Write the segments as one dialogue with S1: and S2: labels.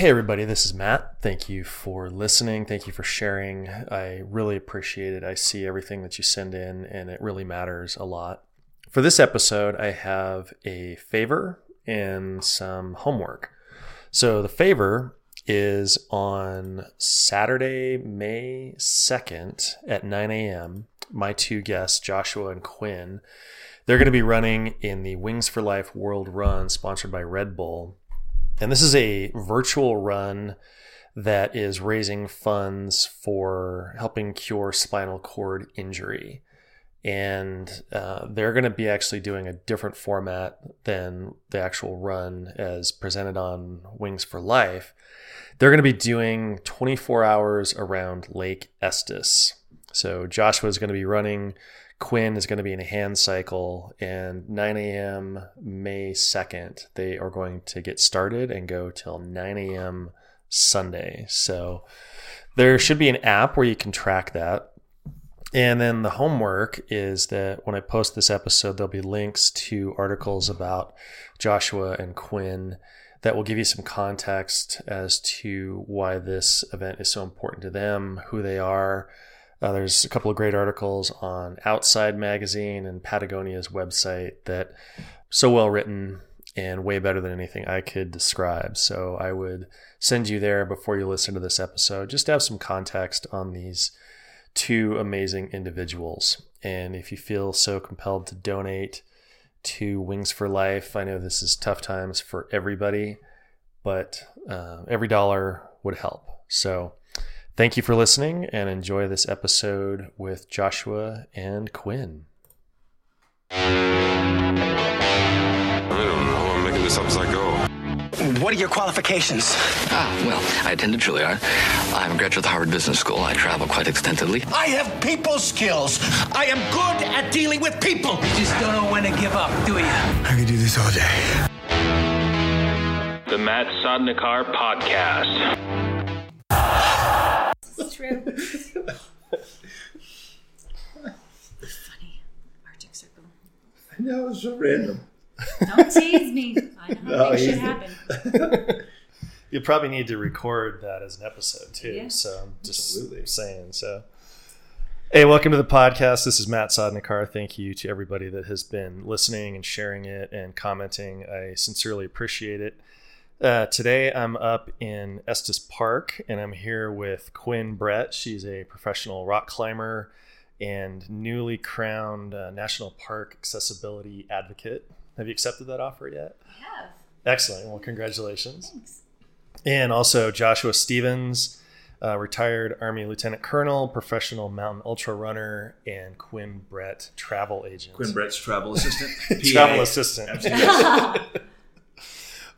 S1: Hey, everybody, this is Matt. Thank you for listening. Thank you for sharing. I really appreciate it. I see everything that you send in, and it really matters a lot. For this episode, I have a favor and some homework. So, the favor is on Saturday, May 2nd at 9 a.m. My two guests, Joshua and Quinn, they're going to be running in the Wings for Life World Run sponsored by Red Bull. And this is a virtual run that is raising funds for helping cure spinal cord injury. And uh, they're going to be actually doing a different format than the actual run as presented on Wings for Life. They're going to be doing 24 hours around Lake Estes. So Joshua is going to be running Quinn is going to be in a hand cycle, and 9 a.m. May 2nd, they are going to get started and go till 9 a.m. Sunday. So there should be an app where you can track that. And then the homework is that when I post this episode, there'll be links to articles about Joshua and Quinn that will give you some context as to why this event is so important to them, who they are uh, there's a couple of great articles on Outside Magazine and Patagonia's website that so well written and way better than anything I could describe. So I would send you there before you listen to this episode, just to have some context on these two amazing individuals. And if you feel so compelled to donate to Wings for Life, I know this is tough times for everybody, but uh, every dollar would help. So Thank you for listening and enjoy this episode with Joshua and Quinn.
S2: I don't know. I'm making this up as I go.
S3: What are your qualifications?
S4: Ah, well, I attended Juilliard. I'm a graduate of the Harvard Business School. I travel quite extensively.
S3: I have people skills. I am good at dealing with people.
S5: You just don't know when to give up, do you?
S6: I could do this all day.
S7: The Matt Sodnikar Podcast.
S8: It's true. Funny. Arctic Circle.
S6: I know, it's so random.
S8: Don't tease me. I know how
S6: No,
S8: things should
S6: he's-
S8: happen.
S1: You probably need to record that as an episode too.
S8: Yeah.
S1: So I'm just
S6: Absolutely.
S1: saying. So, hey, welcome to the podcast. This is Matt Sodnikar. Thank you to everybody that has been listening and sharing it and commenting. I sincerely appreciate it. Uh, today I'm up in Estes Park and I'm here with Quinn Brett. She's a professional rock climber and newly crowned uh, National Park accessibility advocate. Have you accepted that offer yet?
S8: I have.
S1: Excellent. Well, congratulations.
S8: Thanks.
S1: And also Joshua Stevens, uh, retired Army Lieutenant Colonel, professional mountain ultra runner, and Quinn Brett, travel agent.
S6: Quinn Brett's travel assistant.
S1: travel
S6: PA.
S1: assistant.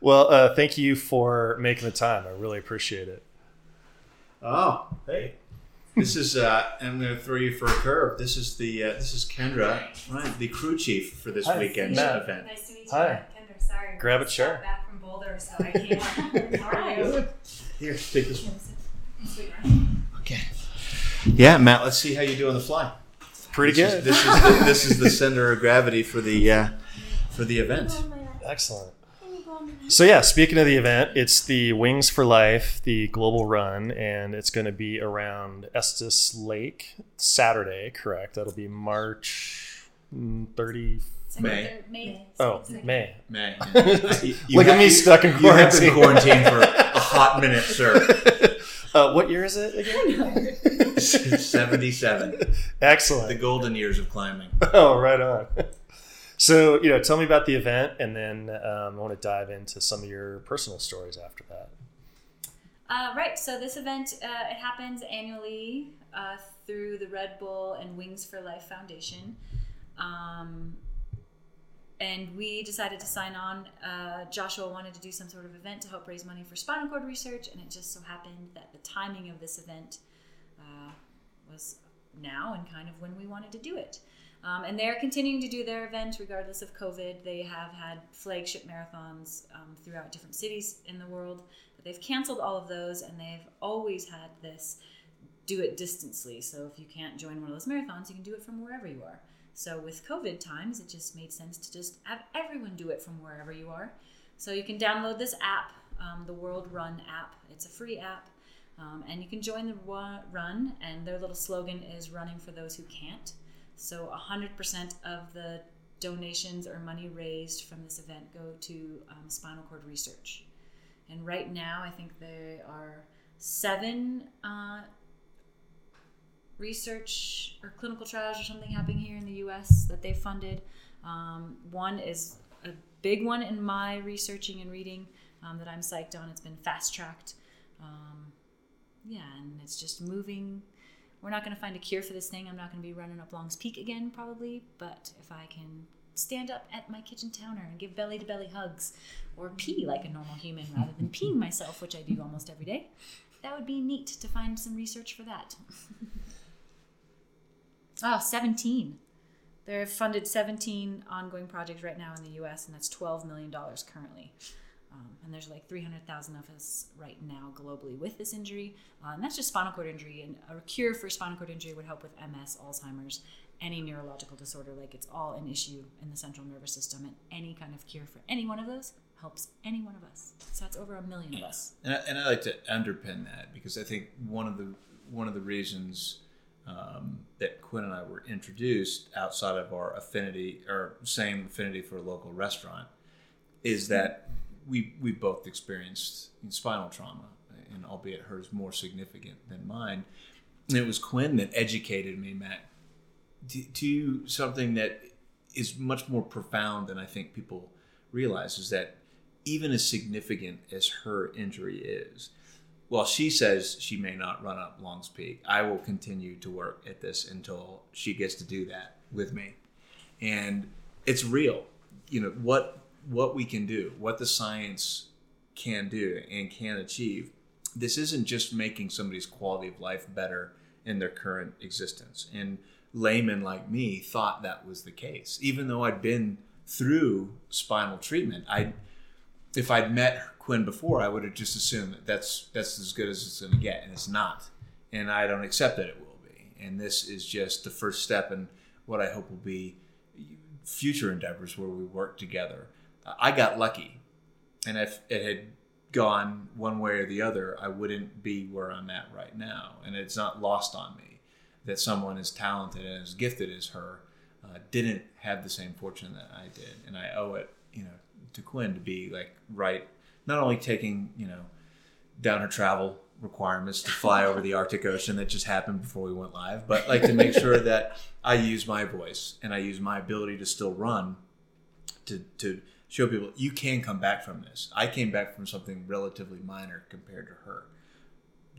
S6: Absolutely.
S1: Well, uh, thank you for making the time. I really appreciate it.
S6: Oh, hey. This is uh I'm gonna throw you for a curve. This is the uh, this is Kendra, right, the crew chief for this
S1: Hi,
S6: weekend's
S1: Matt.
S6: event.
S8: Nice to meet you.
S1: Hi.
S8: Kendra, sorry.
S1: Grab
S8: I
S1: it,
S8: just
S1: sure.
S8: Back from Boulder, so I can't. How are you?
S6: Here, take this one. Okay. Yeah, Matt, let's see how you do on the fly.
S1: Pretty
S6: This is,
S1: good.
S6: this is the, this is the center of gravity for the uh, for the event.
S1: Excellent. So yeah, speaking of the event, it's the Wings for Life, the global run, and it's going to be around Estes Lake Saturday. Correct? That'll be March thirty.
S6: May.
S8: May.
S1: Oh,
S8: second.
S1: May.
S6: May.
S1: Look at me stuck in
S6: You have been
S1: quarantine.
S6: quarantined for a hot minute, sir.
S1: Uh, what year is it again?
S6: Seventy-seven.
S1: Excellent.
S6: The golden years of climbing.
S1: Oh, right on. So, you know, tell me about the event, and then um, I want to dive into some of your personal stories after that.
S8: Uh, right. So this event uh, it happens annually uh, through the Red Bull and Wings for Life Foundation, um, and we decided to sign on. Uh, Joshua wanted to do some sort of event to help raise money for spinal cord research, and it just so happened that the timing of this event uh, was now and kind of when we wanted to do it. Um, and they're continuing to do their event regardless of COVID. They have had flagship marathons um, throughout different cities in the world, but they've canceled all of those, and they've always had this do it distantly. So if you can't join one of those marathons, you can do it from wherever you are. So with COVID times, it just made sense to just have everyone do it from wherever you are. So you can download this app um, the World Run app. It's a free app, um, and you can join the run. And their little slogan is "Running for those who can't." So 100% of the donations or money raised from this event go to um, spinal cord research. And right now, I think there are seven uh, research or clinical trials or something happening here in the US that they funded. Um, one is a big one in my researching and reading um, that I'm psyched on. It's been fast tracked. Um, yeah, and it's just moving. We're not going to find a cure for this thing. I'm not going to be running up Longs Peak again, probably. But if I can stand up at my kitchen counter and give belly to belly hugs or pee like a normal human rather than peeing myself, which I do almost every day, that would be neat to find some research for that. oh, 17. They're funded 17 ongoing projects right now in the US, and that's $12 million currently. Um, and there's like 300,000 of us right now globally with this injury. Uh, and that's just spinal cord injury. And a cure for spinal cord injury would help with MS, Alzheimer's, any neurological disorder. Like it's all an issue in the central nervous system. And any kind of cure for any one of those helps any one of us. So that's over a million of us.
S6: And I, and I like to underpin that because I think one of the one of the reasons um, that Quinn and I were introduced outside of our affinity or same affinity for a local restaurant is that we we both experienced spinal trauma, and albeit hers more significant than mine. And it was Quinn that educated me, Matt, to, to something that is much more profound than I think people realize. Is that even as significant as her injury is, while she says she may not run up Longs Peak, I will continue to work at this until she gets to do that with me. And it's real. You know what what we can do, what the science can do and can achieve. This isn't just making somebody's quality of life better in their current existence. And laymen like me thought that was the case, even though I'd been through spinal treatment. I, if I'd met Quinn before, I would have just assumed that that's that's as good as it's going to get, and it's not. And I don't accept that it will be. And this is just the first step in what I hope will be future endeavors where we work together. I got lucky, and if it had gone one way or the other, I wouldn't be where I'm at right now. And it's not lost on me that someone as talented and as gifted as her uh, didn't have the same fortune that I did, and I owe it, you know, to Quinn to be like right, not only taking you know down her travel requirements to fly over the Arctic Ocean that just happened before we went live, but like to make sure that I use my voice and I use my ability to still run to to show people you can come back from this. I came back from something relatively minor compared to her.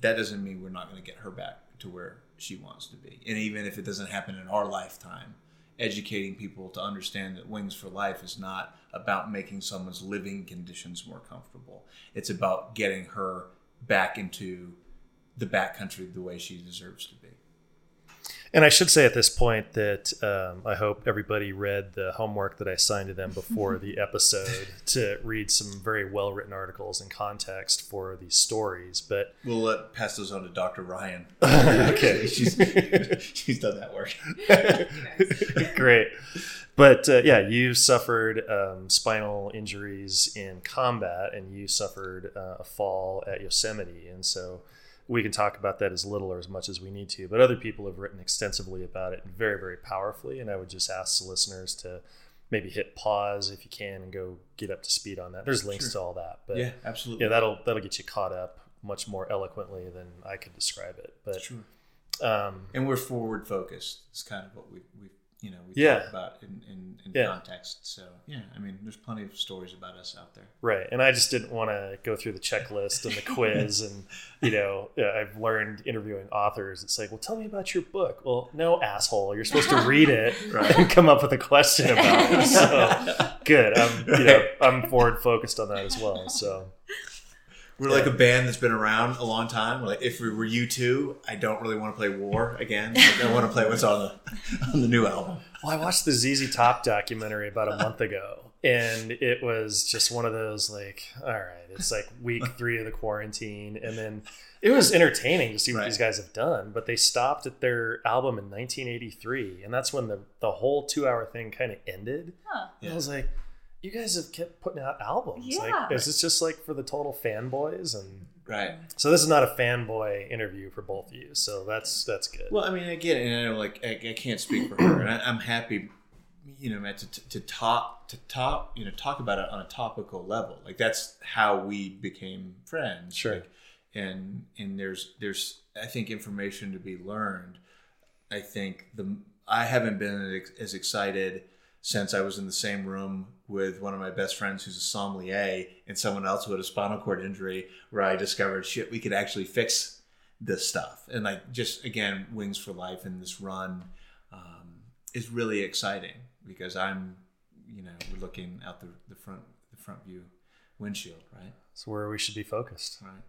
S6: That doesn't mean we're not going to get her back to where she wants to be. And even if it doesn't happen in our lifetime, educating people to understand that Wings for Life is not about making someone's living conditions more comfortable. It's about getting her back into the backcountry the way she deserves to be.
S1: And I should say at this point that um, I hope everybody read the homework that I signed to them before the episode to read some very well written articles and context for these stories. But
S6: We'll let pass those on to Dr. Ryan.
S1: okay,
S6: she's she's done that work.
S1: great. But uh, yeah, you suffered um, spinal injuries in combat, and you suffered uh, a fall at Yosemite, and so we can talk about that as little or as much as we need to. But other people have written extensively about it very, very powerfully. And I would just ask the listeners to maybe hit pause if you can and go get up to speed on that. There's links to all that. But
S6: Yeah, absolutely.
S1: Yeah, that'll that'll get you caught up much more eloquently than I could describe it. But
S6: Sure.
S1: um,
S6: And we're forward focused. It's kind of what we we you know we
S1: Yeah.
S6: talk about in in, in
S1: Yeah.
S6: context. So yeah, I mean, there's plenty of stories about us out there.
S1: Right. And I just didn't want to go through the checklist and the quiz. and, you know, I've learned interviewing authors. It's like, well, tell me about your book. Well, no, asshole. You're supposed to read it and come up with a question about it. So good. I'm, you know, I'm forward focused on that as well. So
S6: We're like a band that's been around a long time. We're like if we were you two, I don't really want to play War again. Like, I want to play what's on the on the new album.
S1: Well, I watched the ZZ Top documentary about a month ago, and it was just one of those like, all right, it's like week three of the quarantine, and then it was entertaining to see what
S6: Right.
S1: these guys have done. But they stopped at their album in 1983, and that's when the the whole two hour thing kind of ended.
S8: Huh.
S1: And I was like, you guys have kept putting out albums.
S8: Yeah.
S1: Like, is this just like for the total fanboys? And
S6: Right.
S1: so this is not a fanboy interview for both of you. So that's that's good.
S6: Well, I mean, again, and I know, like, I, I can't speak for her, and I, I'm happy, you know, Matt, to, to talk to talk, you know, talk about it on a topical level. Like that's how we became friends.
S1: Sure.
S6: Like, and and there's there's I think information to be learned. I think the I haven't been as excited since I was in the same room with one of my best friends who's a sommelier and someone else who had a spinal cord injury where I discovered shit we could actually fix this stuff and like just again wings for life and this run um, is really exciting because I'm you know we're looking out the, the front the front view windshield right
S1: It's where we should be focused.
S6: right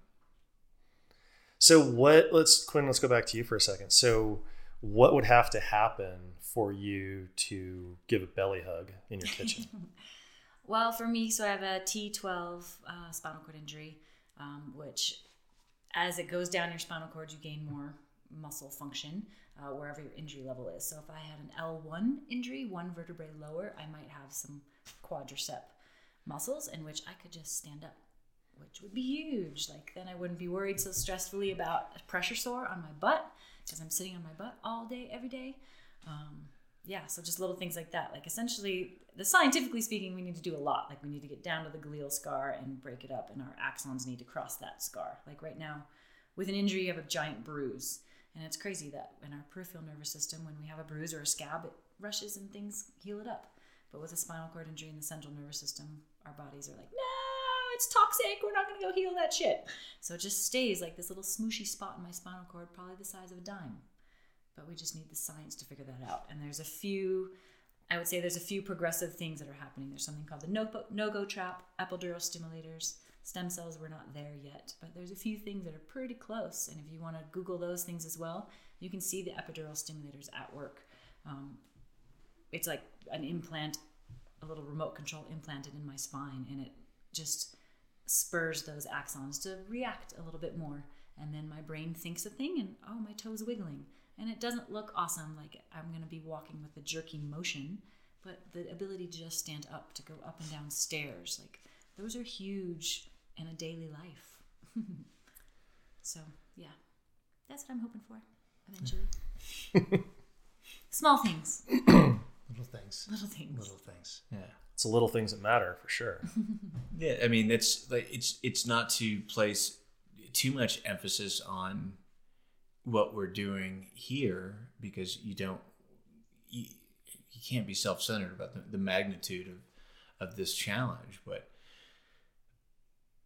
S1: So what? Let's Quinn. Let's go back to you for a second. So what would have to happen for you to give a belly hug in your kitchen?
S8: Well, for me, so I have a T12 uh, spinal cord injury, um, which as it goes down your spinal cord, you gain more muscle function uh, wherever your injury level is. So if I had an L1 injury, one vertebrae lower, I might have some quadricep muscles in which I could just stand up, which would be huge. Like then I wouldn't be worried so stressfully about a pressure sore on my butt because I'm sitting on my butt all day, every day. Um, yeah, so just little things like that. Like essentially, the scientifically speaking, we need to do a lot. Like we need to get down to the glial scar and break it up, and our axons need to cross that scar. Like right now, with an injury, you have a giant bruise, and it's crazy that in our peripheral nervous system, when we have a bruise or a scab, it rushes and things heal it up. But with a spinal cord injury in the central nervous system, our bodies are like, no, it's toxic. We're not going to go heal that shit. So it just stays like this little smooshy spot in my spinal cord, probably the size of a dime but we just need the science to figure that out. And there's a few, I would say there's a few progressive things that are happening. There's something called the Nogo Trap, epidural stimulators, stem cells. We're not there yet, but there's a few things that are pretty close. And if you want to Google those things as well, you can see the epidural stimulators at work. Um, it's like an implant, a little remote control implanted in my spine, and it just spurs those axons to react a little bit more. And then my brain thinks a thing, and oh, my toe's wiggling and it doesn't look awesome like i'm going to be walking with a jerky motion but the ability to just stand up to go up and down stairs like those are huge in a daily life so yeah that's what i'm hoping for eventually small things
S9: Little things.
S8: little things
S9: Little things.
S6: yeah
S1: It's the little things that matter for sure.
S6: Yeah, I mean it's like it's it's not to place too much emphasis on what we're doing here because you don't you, you can't be self-centered about the, the magnitude of of this challenge, but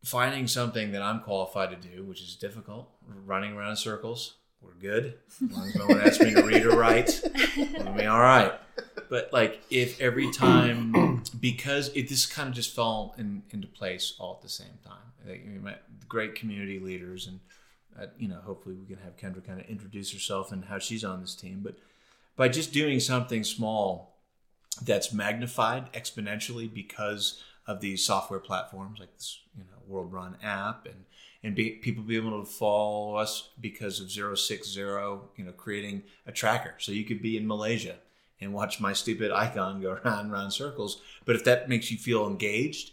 S6: finding something that I'm qualified to do, which is difficult, running around in circles, we're good. As long as no one asks me to read or write, we'll be all right. But like, if every time, because it this kind of just fell in, into place all at the same time. Like, great community leaders, and uh, you know, hopefully we can have Kendra kind of introduce herself and how she's on this team. But by just doing something small that's magnified exponentially because of these software platforms like this, you know, World Run app and and be, people be able to follow us because of 060, you know, creating a tracker. So you could be in Malaysia and watch my stupid icon go around and around circles. But if that makes you feel engaged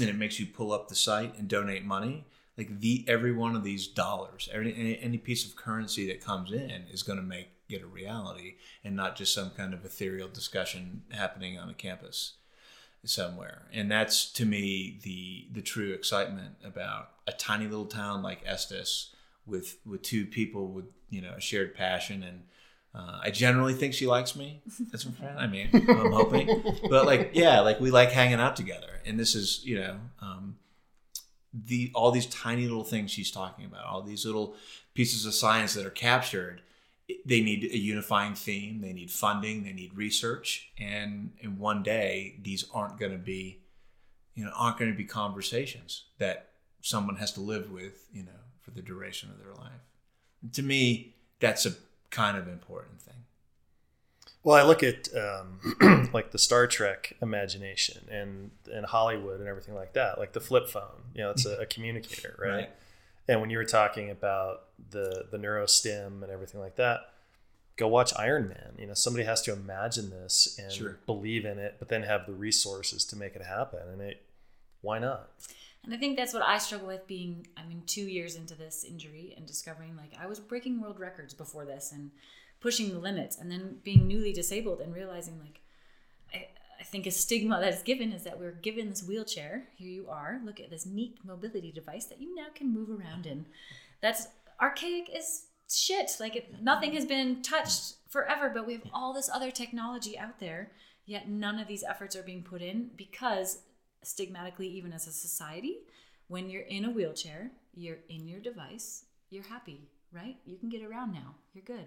S6: and it makes you pull up the site and donate money, like the every one of these dollars, every any, any piece of currency that comes in is going to make it a reality and not just some kind of ethereal discussion happening on a campus somewhere. And that's to me the the true excitement about a tiny little town like Estes with with two people with you know a shared passion and uh, I generally think she likes me as a friend. I mean, I'm hoping, but like, yeah, like we like hanging out together. And this is, you know, um, the all these tiny little things she's talking about, all these little pieces of science that are captured. They need a unifying theme. They need funding. They need research. And in one day, these aren't going to be, you know, aren't going to be conversations that someone has to live with, you know, for the duration of their life. To me, that's a kind of important thing.
S1: Well, I look at um, like the Star Trek imagination and and Hollywood and everything like that, like the flip phone. You know, it's a, a communicator, right?
S6: Right.
S1: And when you were talking about the the neurostim and everything like that, go watch Iron Man. You know, somebody has to imagine this and
S6: Sure.
S1: believe in it, but then have the resources to make it happen. And it, why not?
S8: And I think that's what I struggle with being, I mean, two years into this injury and discovering like I was breaking world records before this and pushing the limits and then being newly disabled and realizing like, I, I think a stigma that is given is that we're given this wheelchair. Here you are. Look at this neat mobility device that you now can move around in. That's archaic as shit. Like it, nothing has been touched forever, but we have all this other technology out there. Yet none of these efforts are being put in because stigmatically, even as a society, when you're in a wheelchair, you're in your device, you're happy, right? You can get around now. You're good.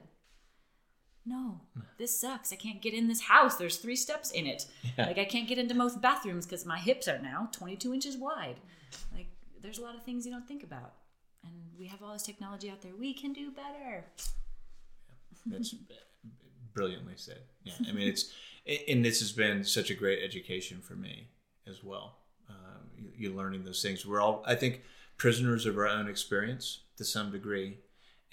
S8: No, this sucks. I can't get in this house. There's three steps in it. Like I can't get into most bathrooms because my hips are now 22 inches wide. Like there's a lot of things you don't think about. And we have all this technology out there. We can do better.
S6: That's brilliantly said. Yeah, I mean it's and this has been such a great education for me as well. Um, you, you're learning those things. We're all, I think, prisoners of our own experience to some degree,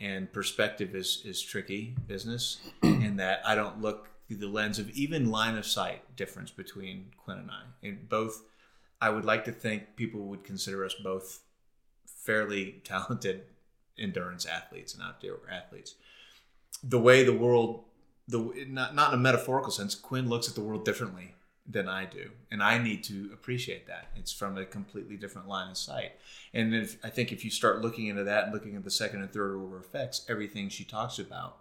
S6: and perspective is is tricky business. in that I don't look through the lens of even line of sight difference between Quinn and I. And both, I would like to think people would consider us both fairly talented endurance athletes and outdoor athletes. The way the world, the not not in a metaphorical sense, Quinn looks at the world differently than I do, and I need to appreciate that. It's from a completely different line of sight, and if, I think if you start looking into that and looking at the second and third order effects, everything she talks about,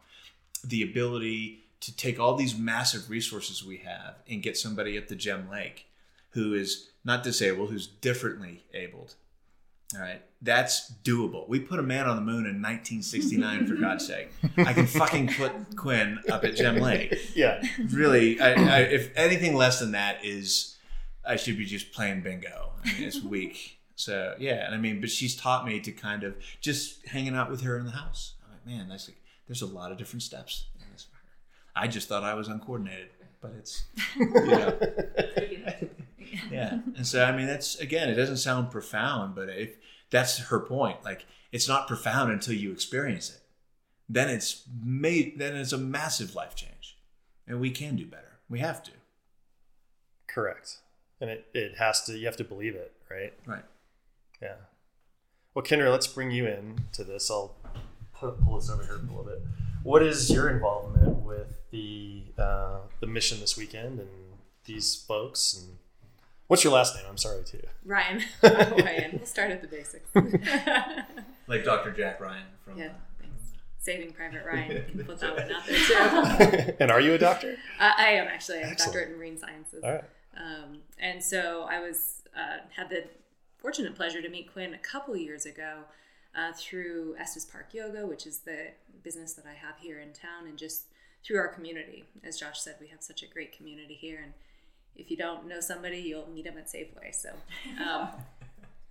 S6: the ability to take all these massive resources we have and get somebody at the Gem Lake who is not disabled, who's differently abled. All right, that's doable. We put a man on the moon in 1969, for God's sake. I can fucking put Quinn up at Gem Lake.
S1: Yeah.
S6: Really, I, I, if anything less than that is, I should be just playing bingo. I mean, it's weak. So yeah, and I mean, but she's taught me to kind of just hanging out with her in the house. I'm like, man, that's like, there's a lot of different steps in this for her. I just thought I was uncoordinated, but it's, you know. yeah. And so, I mean, that's again, it doesn't sound profound, but if that's her point, like it's not profound until you experience it, then it's made, then it's a massive life change, and we can do better. We have to.
S1: Correct. And it, it has to, you have to believe it, right?
S6: Right.
S1: Yeah. Well, Kendra, let's bring you in to this. I'll pull, pull this over here a little bit. What is your involvement with the uh, the mission this weekend and these folks? And what's your last name? I'm sorry too.
S10: Ryan. Ryan. We'll start at the basics.
S6: Like Dr. Jack Ryan from.
S10: yeah, thanks. Saving Private Ryan. Can put that one out there too.
S1: and are you a doctor?
S10: Uh, I am actually a
S1: Excellent.
S10: doctorate in marine sciences.
S1: All right.
S10: Um, and so I was uh, had the fortunate pleasure to meet Quinn a couple years ago uh, through Estes Park Yoga, which is the business that I have here in town, and just through our community. As Josh said, we have such a great community here, and if you don't know somebody, you'll meet them at Safeway. So um,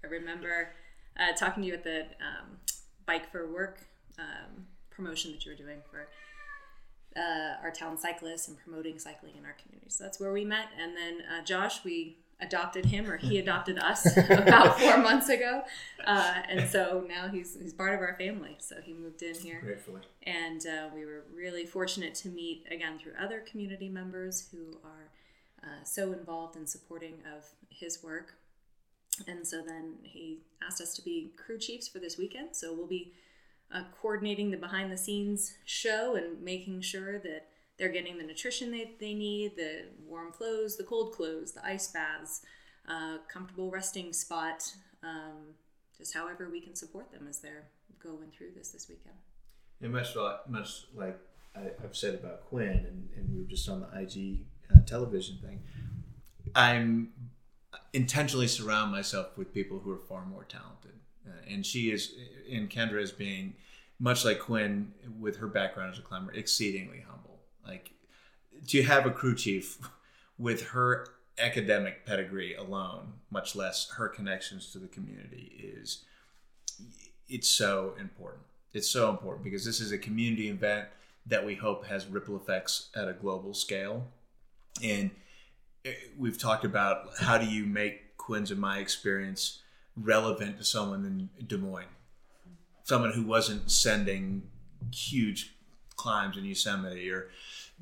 S10: I remember uh, talking to you at the um, Bike for Work um, promotion that you were doing for uh, our town cyclists and promoting cycling in our community. So that's where we met. And then uh, Josh, we adopted him, or he adopted us about four months ago. Uh, and so now he's, he's part of our family. So he moved in here.
S6: Gratefully.
S10: And uh, we were really fortunate to meet again through other community members who are uh, so involved and supporting of his work. And so then he asked us to be crew chiefs for this weekend. So we'll be uh, coordinating the behind the scenes show and making sure that they're getting the nutrition they, they need, the warm clothes, the cold clothes, the ice baths, uh, comfortable resting spot, um, just however we can support them as they're going through this this weekend.
S6: And much like, much like I, I've said about Quinn, and, and we were just on the IG uh, television thing, I'm intentionally surround myself with people who are far more talented. Uh, and she is, and Kendra is being, much like Quinn with her background as a climber, exceedingly humble. Like to have a crew chief with her academic pedigree alone, much less her connections to the community, is it's so important. It's so important because this is a community event that we hope has ripple effects at a global scale. And eh, we've talked about how do you make Quinn's and my experience relevant to someone in Des Moines, someone who wasn't sending huge climbs in Yosemite or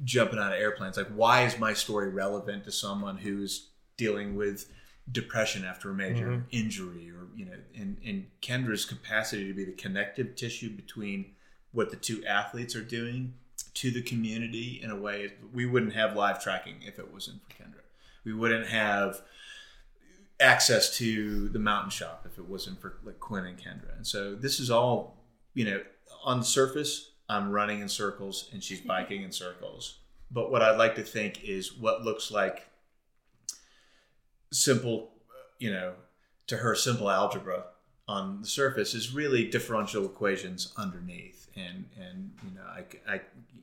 S6: jumping out of airplanes. Like, why is my story relevant to someone who's dealing with depression after a major
S1: Mhm.
S6: injury or you know in, in kendra's capacity to be the connective tissue between what the two athletes are doing to the community in a way we wouldn't have live tracking if it wasn't for kendra we wouldn't have access to the mountain shop if it wasn't for like quinn and kendra. And so this is all you know on the surface i'm running in circles and she's biking in circles. But what i'd like to think is what looks like simple, you know, to her simple algebra on the surface is really differential equations underneath. And, and you know, I, I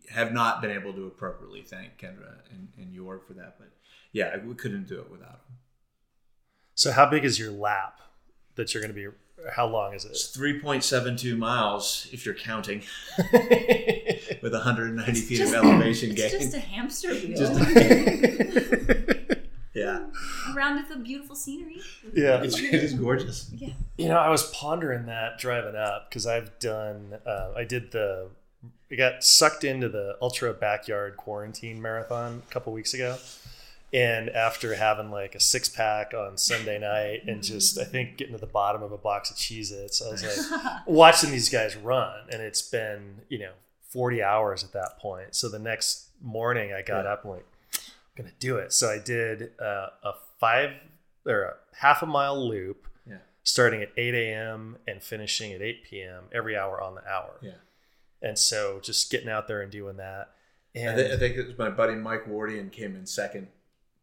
S6: have not been able to appropriately thank Kendra and, and York for that. But yeah, we couldn't do it without him.
S1: So how big is your lap that you're going to be? How long is it?
S6: It's 3.72 miles if you're counting with 190 feet
S8: Just-
S6: of elevation
S8: it's
S6: gain.
S8: just a hamster wheel.
S6: Just- yeah.
S8: Around with the beautiful scenery.
S1: Yeah.
S6: It's, it is gorgeous.
S8: Yeah.
S1: You know, I was pondering that driving up because I've done, uh, I did the, I got sucked into the ultra backyard quarantine marathon a couple weeks ago. And after having like a six pack on Sunday night and just, I think, getting to the bottom of a box of Cheez Its, I was like watching these guys run. And it's been, you know, 40 hours at that point. So the next morning I got
S6: Yeah.
S1: up and like, To do it. So I did uh, a five or a half a mile loop
S6: Yeah.
S1: starting at 8 a.m. and finishing at 8 p.m. every hour on the hour.
S6: Yeah.
S1: And so just getting out there and doing that.
S6: I,
S1: And
S6: I think it was my buddy Mike Wardian came in second.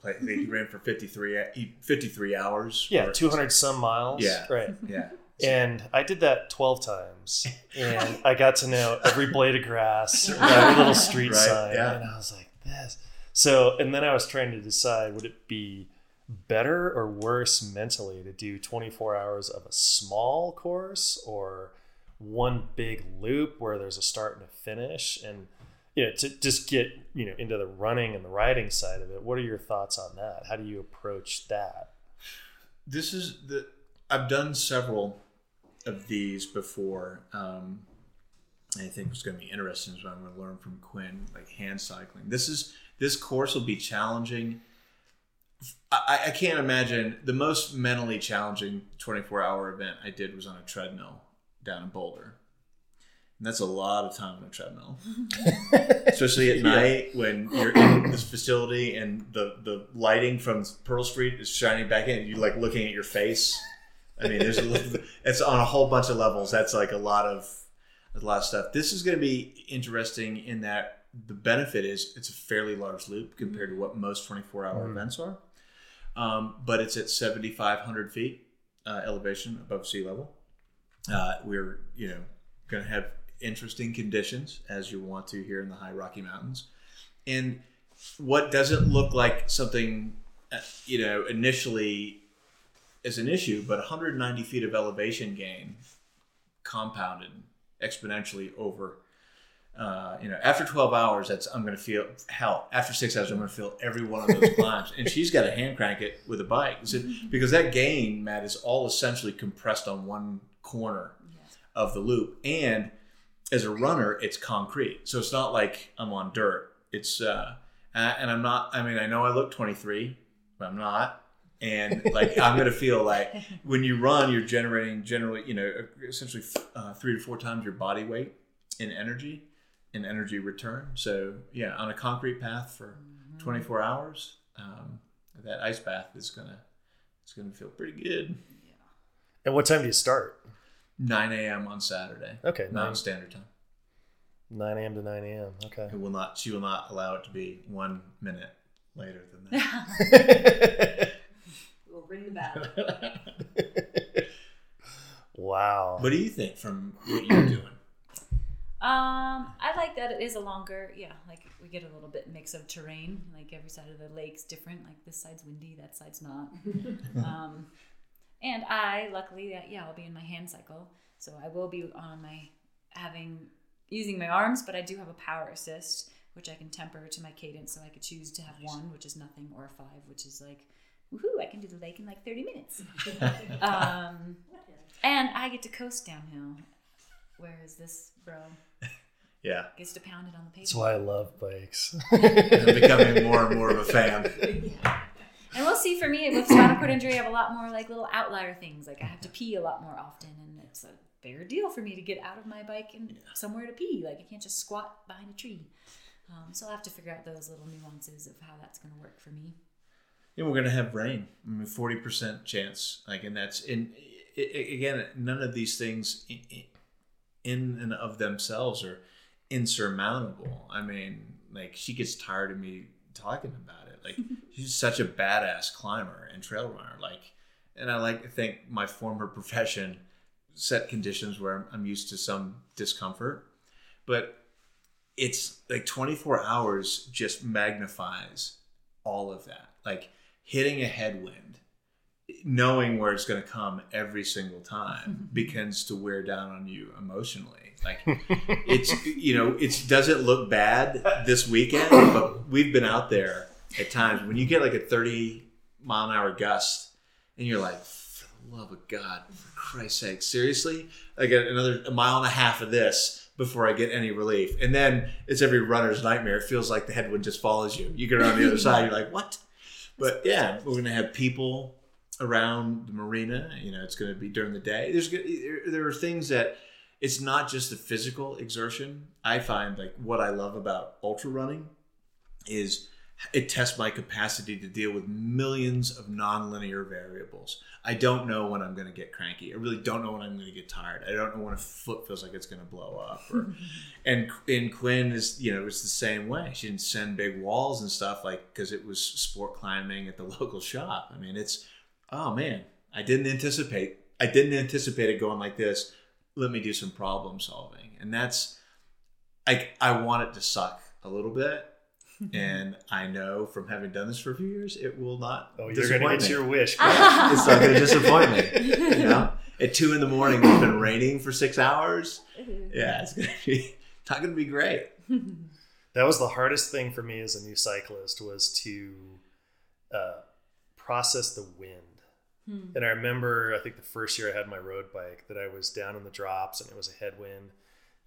S6: Play, he ran for 53, 53 hours.
S1: yeah, 200 some miles.
S6: Yeah.
S1: Right.
S6: Yeah.
S1: And I did that 12 times. And I got to know every blade of grass, every little street
S6: Right,
S1: sign.
S6: yeah.
S1: And I was like, this. So, and then I was trying to decide would it be better or worse mentally to do 24 hours of a small course or one big loop where there's a start and a finish and you know to just get you know into the running and the riding side of it what are your thoughts on that how do you approach that
S6: This is the, I've done several of these before. Um, I think what's going to be interesting is what I'm going to learn from Quinn, like hand cycling. This is, this course will be challenging. I, I can't imagine the most mentally challenging 24 hour event I did was on a treadmill down in Boulder. And that's a lot of time on a treadmill, especially at night when you're in this facility and the, the lighting from Pearl Street is shining back in. You're like looking at your face. I mean, there's a little, it's on a whole bunch of levels. That's like a lot of a lot of stuff. This is going to be interesting in that the benefit is it's a fairly large loop compared to what most 24 hour
S1: Mhm.
S6: events are. Um, but it's at 7,500 feet uh, elevation above sea level. Uh, we're you know going to have interesting conditions as you want to here in the high Rocky Mountains, and what doesn't look like something uh, you know initially is an issue, but 190 feet of elevation gain compounded exponentially over. Uh, you know, after 12 hours, that's I'm going to feel hell. After six hours, I'm going to feel every one of those climbs. And she's got to hand crank it with a bike So- because that gain, Matt, is all essentially compressed on one corner of the loop. And as a runner, it's concrete, so it's not like I'm on dirt. It's uh, uh, and I'm not. I mean, I know I look 23, but I'm not. And like I'm gonna feel like when you run, you're generating generally, you know, essentially uh, three to four times your body weight in energy, in energy return. So yeah, on a concrete path for 24 hours, um, that ice bath is gonna it's gonna feel pretty good.
S1: and what time do you start
S6: 9 a.m. on Saturday.
S1: Okay,
S6: Mountain
S1: nine-
S6: Standard Time.
S1: 9 a.m to 9 a.m okay
S6: It will not. She will not allow it to be one minute later than that.
S10: We'll ring the bell.
S1: wow
S6: what do you think from what you're doing?
S8: Um, I like that it is a longer, yeah, like we get a little bit mix of terrain. Like every side of the lake's different. Like this side's windy, that side's not. um, and I, luckily, that yeah, I'll be in my hand cycle, so I will be on my having using my arms, but I do have a power assist, which I can temper to my cadence. So I could choose to have one, which is nothing, or a five, which is like, woohoo, I can do the lake in like thirty minutes. um, and I get to coast downhill. Where is this, bro?
S6: Yeah,
S8: Gets to pound it on the
S1: That's why I love bikes.
S6: I'm becoming more and more of a fan.
S8: And we'll see. For me, with spinal cord injury, I have a lot more like little outlier things. Like I have to pee a lot more often, and it's a fair deal for me to get out of my bike and somewhere to pee. Like I can't just squat behind a tree. Um, so I'll have to figure out those little nuances of how that's going to work for me.
S6: And we're gonna have rain. I mean, forty percent chance. Like, and that's in i- i- again, none of these things i- i- in and of themselves are insurmountable. I mean, like she gets tired of me talking about it. Like she's such a badass climber and trail runner. Like, and I like to think my former profession set conditions where I'm, I'm used to some discomfort, but it's like 24 hours just magnifies all of that. Like hitting a headwind, knowing where it's going to come every single time mm-hmm. begins to wear down on you emotionally. Like it's you know it doesn't look bad this weekend, but we've been out there at times when you get like a 30 mile an hour gust and you're like, for the love of God, for Christ's sake, seriously? I get another a mile and a half of this before I get any relief. And then it's every runner's nightmare. It feels like the headwind just follows you. You get around the other side, you're like, what? But yeah, we're going to have people around the marina. You know, it's going to be during the day. There's there are things that it's not just the physical exertion. I find like what I love about ultra running is it tests my capacity to deal with millions of nonlinear variables. I don't know when I'm going to get cranky. I really don't know when I'm going to get tired. I don't know when a foot feels like it's going to blow up. Or, and and Quinn is you know it's the same way. She didn't send big walls and stuff like because it was sport climbing at the local shop. I mean it's oh man, I didn't anticipate. I didn't anticipate it going like this. Let me do some problem solving, and that's I I want it to suck a little bit. And I know from having done this for a few years, it will not.
S1: Oh, you're gonna get your wish.
S6: it's not going to disappoint me. You know, at two in the morning, it's been raining for six hours. Yeah, it's going to be not going to be great.
S1: That was the hardest thing for me as a new cyclist was to uh, process the wind. Hmm. And I remember, I think the first year I had my road bike, that I was down in the drops and it was a headwind,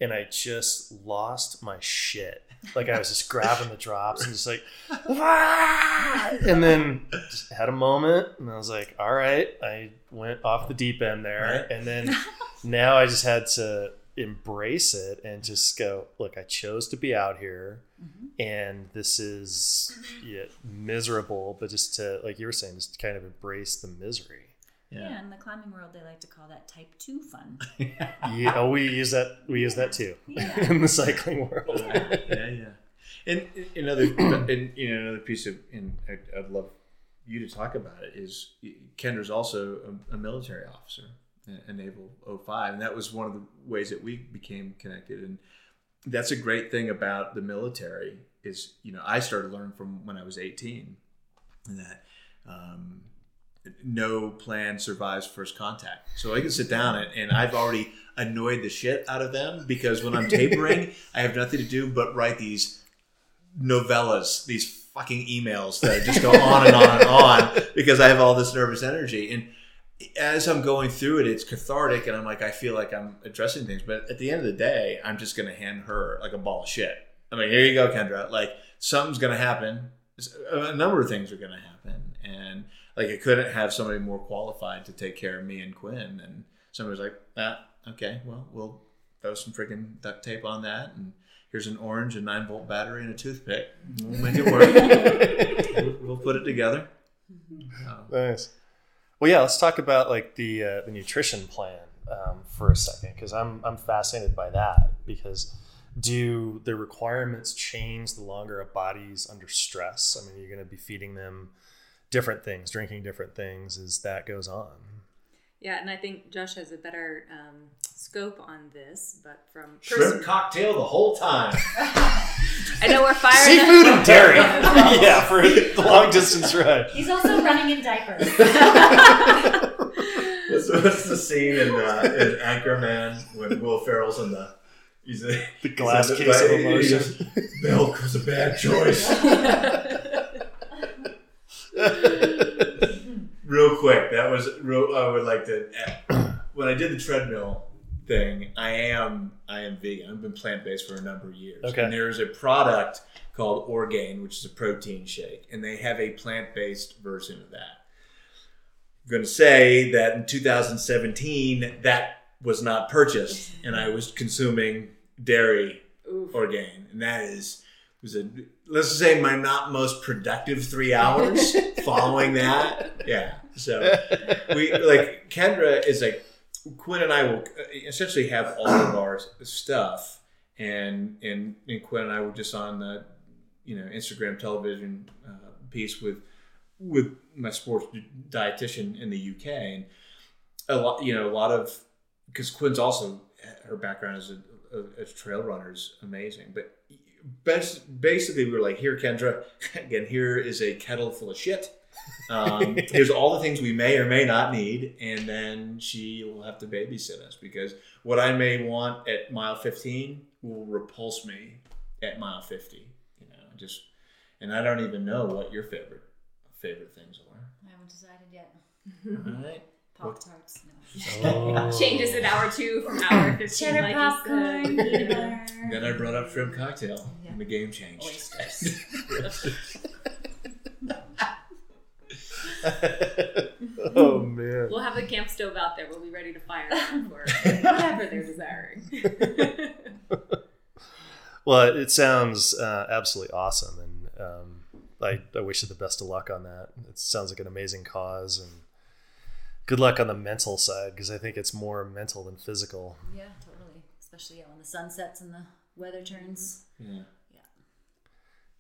S1: and I just lost my shit. Like I was just grabbing the drops and just like, "Wah!" and then just had a moment, and I was like, all right, I went off the deep end there,
S6: Right.
S1: and then now I just had to embrace it and just go, look, I chose to be out here mm-hmm. and this is yeah, miserable, but just to, like you were saying, just kind of embrace the misery.
S8: Yeah. in the climbing world, they like to call that type two fun.
S1: Yeah, oh, we use that. We use that too
S8: Yeah.
S1: in the cycling world.
S6: yeah, yeah. And another, and you know, another piece of, and I'd, I'd love you to talk about it is Kendra's also a, a military officer, naval 05, and that was one of the ways that we became connected. And that's a great thing about the military is, you know, I started learning from when I was 18, and that. Um, no plan survives first contact. So I can sit down and, and I've already annoyed the shit out of them because when I'm tapering, I have nothing to do but write these novellas, these fucking emails that just go on and on and on because I have all this nervous energy. And as I'm going through it, it's cathartic and I'm like, I feel like I'm addressing things. But at the end of the day, I'm just going to hand her like a ball of shit. I mean, here you go, Kendra. Like, something's going to happen. A number of things are going to happen. And like, I couldn't have somebody more qualified to take care of me and Quinn. And somebody's like, ah, okay, well, we'll throw some freaking duct tape on that. And here's an orange, a nine volt battery, and a toothpick. We'll make it work. we'll, we'll put it together. Um,
S1: Nice. Well, yeah. Let's talk about like the uh, the nutrition plan um, for a second because I'm I'm fascinated by that because do the requirements change the longer a body's under stress? I mean, you're going to be feeding them different things, drinking different things as that goes on.
S10: Yeah, and I think Josh has a better um, scope on this, but from
S6: Shrimp cocktail the whole time.
S10: I know we're firing.
S1: Seafood and dairy. yeah, for the long distance ride.
S8: He's also running in diapers.
S6: What's, what's the scene in, uh, in Anchorman when Will Ferrell's in the he's a,
S1: The glass
S6: he's in
S1: case of
S6: he
S1: emotion.
S6: goes, Milk was a bad choice. Real quick, that was real. I would like to when I did the treadmill thing, I am I am vegan. I've been plant based for a number of years.
S1: Okay.
S6: And there's a product called Orgain, which is a protein shake, and they have a plant based version of that. I'm going to say that in 2017 that was not purchased, and I was consuming dairy Orgain, and that is was a let's say my not most productive three hours following that. Yeah, so we like Kendra is like Quinn and I will essentially have all of our stuff, and and, and Quinn and I were just on the you know Instagram television uh, piece with with my sports dietitian in the UK, and a lot you know a lot of because Quinn's also her background as a, a, a trail runner is amazing, but basically we were like here Kendra again here is a kettle full of shit um, here's all the things we may or may not need, and then she will have to babysit us because what I may want at mile 15 will repulse me at mile 50. You know, just and I don't even know what your favorite favorite things are.
S8: I haven't decided yet.
S6: All right.
S8: Pop tarts. No.
S1: Oh.
S10: Changes at hour two from hour 15.
S8: Cheddar
S10: like
S8: popcorn,
S10: said.
S8: peanut butter.
S6: Then I brought up shrimp cocktail, and the game changed.
S8: Oysters.
S1: oh man.
S10: We'll have the camp stove out there. We'll be ready to fire for whatever they're desiring.
S1: Well, it sounds uh, absolutely awesome, and um, I, I wish you the best of luck on that. It sounds like an amazing cause, and good luck on the mental side because I think it's more mental than physical.
S8: Yeah, totally. Especially yeah, when the sun sets and the weather turns.
S6: Yeah. yeah.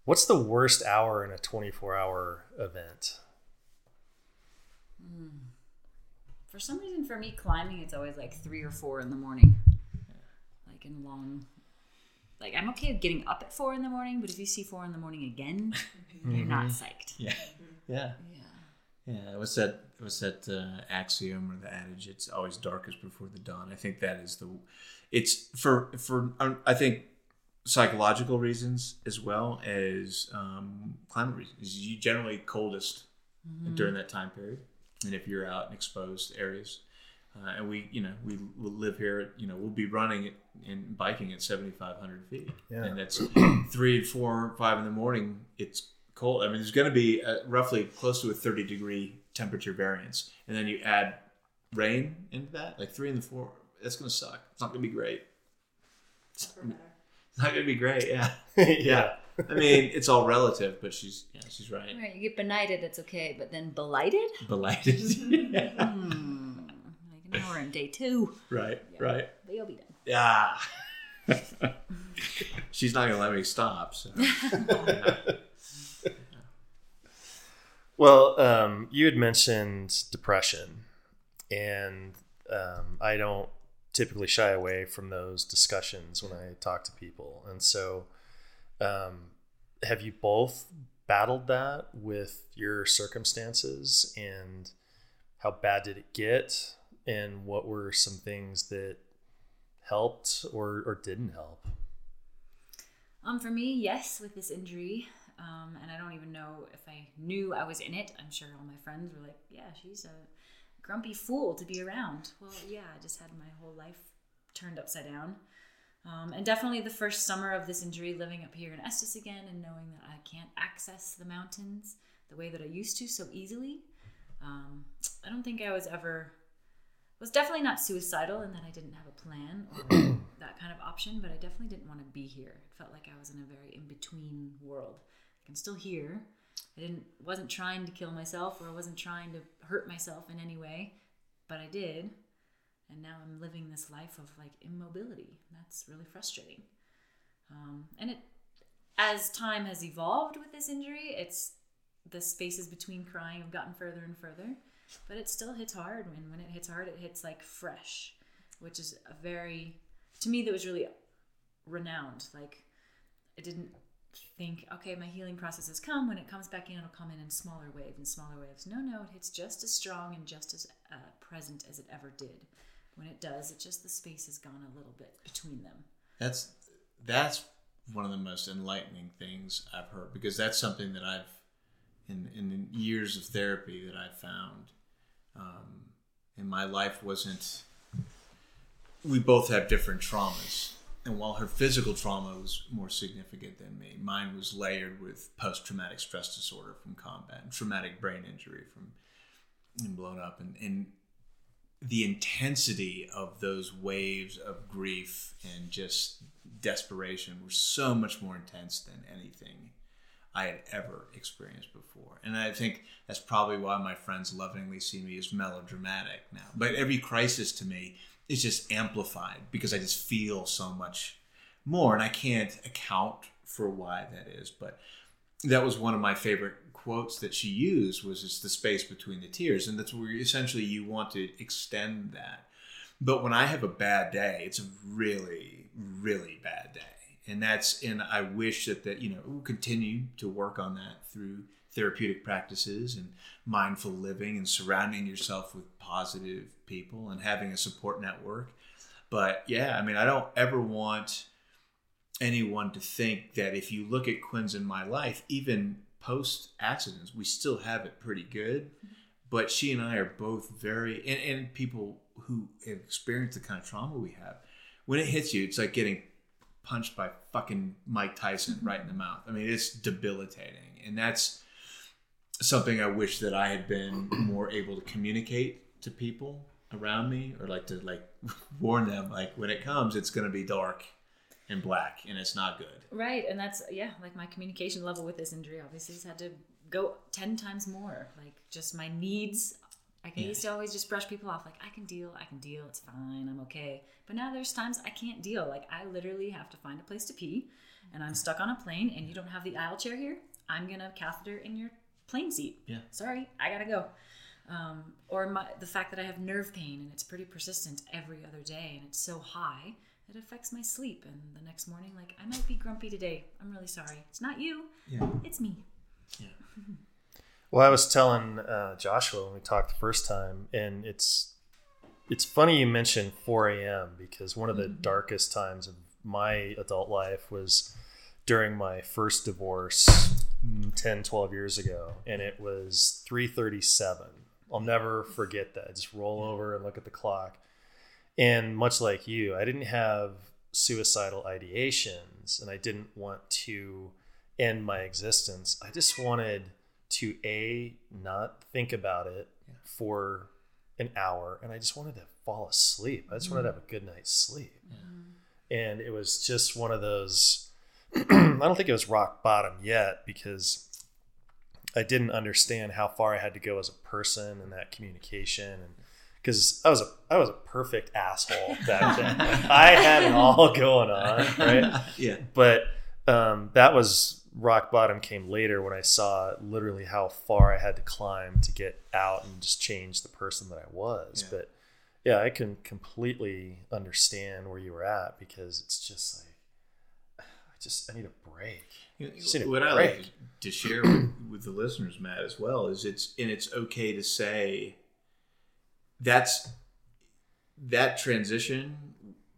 S1: What's the worst hour in a 24 hour event? Hmm.
S8: For some reason, for me, climbing, it's always like three or four in the morning. Like in long. Like I'm okay with getting up at four in the morning, but if you see four in the morning again, you're not mm-hmm. psyched.
S6: Yeah. Yeah.
S8: Yeah.
S6: Yeah, what's that? What's that uh, axiom or the adage? It's always darkest before the dawn. I think that is the. It's for for um, I think psychological reasons as well as um, climate reasons. You generally coldest during that time period, and if you're out in exposed areas, uh, and we you know we will live here, you know we'll be running it and biking at 7,500 feet,
S1: Yeah.
S6: and that's three, four, five in the morning. It's cold. I mean, there's going to be a, roughly close to a 30 degree temperature variance, and then you add rain into that, like three and the four. That's going to suck. It's not going to be great. It's not going to be great. Yeah,
S1: yeah.
S6: I mean, it's all relative, but she's yeah, she's right.
S8: Right, you get benighted, it's okay, but then belighted?
S6: Belighted. Yeah.
S8: Hmm. Like now we're in day two.
S6: Right. Right.
S8: But you'll be done.
S6: Yeah. she's not going to let me stop. So.
S1: Well, um, you had mentioned depression, and um, I don't typically shy away from those discussions when I talk to people. And so, um, have you both battled that with your circumstances, and how bad did it get, and what were some things that helped or, or didn't help?
S8: Um, for me, yes, with this injury, um, and I don't even know if I knew I was in it. I'm sure all my friends were like, "Yeah, she's a grumpy fool to be around." Well, yeah, I just had my whole life turned upside down, um, and definitely the first summer of this injury, living up here in Estes again, and knowing that I can't access the mountains the way that I used to so easily. Um, I don't think I was ever was definitely not suicidal in that I didn't have a plan or that kind of option, but I definitely didn't want to be here. It felt like I was in a very in between world. I'm still here. I didn't wasn't trying to kill myself or I wasn't trying to hurt myself in any way, but I did. And now I'm living this life of like immobility. That's really frustrating. Um, and it, as time has evolved with this injury, it's the spaces between crying have gotten further and further but it still hits hard and when it hits hard it hits like fresh which is a very to me that was really renowned like i didn't think okay my healing process has come when it comes back in it'll come in in smaller waves and smaller waves no no it hits just as strong and just as uh, present as it ever did when it does it just the space has gone a little bit between them
S6: That's that's one of the most enlightening things I've heard because that's something that I've in in years of therapy that I've found. Um, and my life wasn't we both have different traumas. And while her physical trauma was more significant than me, mine was layered with post traumatic stress disorder from combat and traumatic brain injury from and blown up. And, and the intensity of those waves of grief and just desperation were so much more intense than anything I had ever experienced before. And I think that's probably why my friends lovingly see me as melodramatic now. But every crisis to me is just amplified because I just feel so much more. And I can't account for why that is. But that was one of my favorite quotes that she used was just the space between the tears. And that's where essentially you want to extend that. But when I have a bad day, it's a really, really bad day and that's and I wish that that you know we'll continue to work on that through therapeutic practices and mindful living and surrounding yourself with positive people and having a support network. But yeah, I mean, I don't ever want anyone to think that if you look at Quinn's in my life, even post accidents, we still have it pretty good. But she and I are both very, and, and people who have experienced the kind of trauma we have, when it hits you, it's like getting punched by fucking Mike Tyson right in the mouth. I mean, it's debilitating. And that's something I wish that I had been more able to communicate to people around me or like to like warn them like when it comes it's going to be dark and black and it's not good.
S8: Right, and that's yeah, like my communication level with this injury obviously has had to go 10 times more. Like just my needs I can, yeah. used to always just brush people off like I can deal, I can deal, it's fine, I'm okay. But now there's times I can't deal. Like I literally have to find a place to pee and I'm stuck on a plane and you don't have the aisle chair here. I'm gonna catheter in your plane seat.
S6: Yeah.
S8: Sorry, I gotta go. Um, or my, the fact that I have nerve pain and it's pretty persistent every other day and it's so high it affects my sleep. And the next morning, like I might be grumpy today. I'm really sorry. It's not you.
S6: Yeah.
S8: It's me.
S6: Yeah.
S1: Well, I was telling uh, Joshua when we talked the first time, and it's it's funny you mentioned 4 a.m. because one of the mm-hmm. darkest times of my adult life was during my first divorce mm, 10, 12 years ago, and it was 3:37. I'll never forget that. Just roll over and look at the clock, and much like you, I didn't have suicidal ideations, and I didn't want to end my existence. I just wanted to a not think about it yeah. for an hour and i just wanted to fall asleep i just mm wanted to have a good night's sleep yeah. and it was just one of those i don't think it was rock bottom yet because i didn't understand how far i had to go as a person and that communication and because I was a I was a perfect asshole back then. I had it all going on, right?
S6: Yeah.
S1: But um, that was rock bottom came later when I saw literally how far I had to climb to get out and just change the person that I was. Yeah. But yeah, I can completely understand where you were at because it's just like I just I need a break.
S6: You know, what I like to share with, with the listeners, Matt, as well, is it's and it's okay to say that's that transition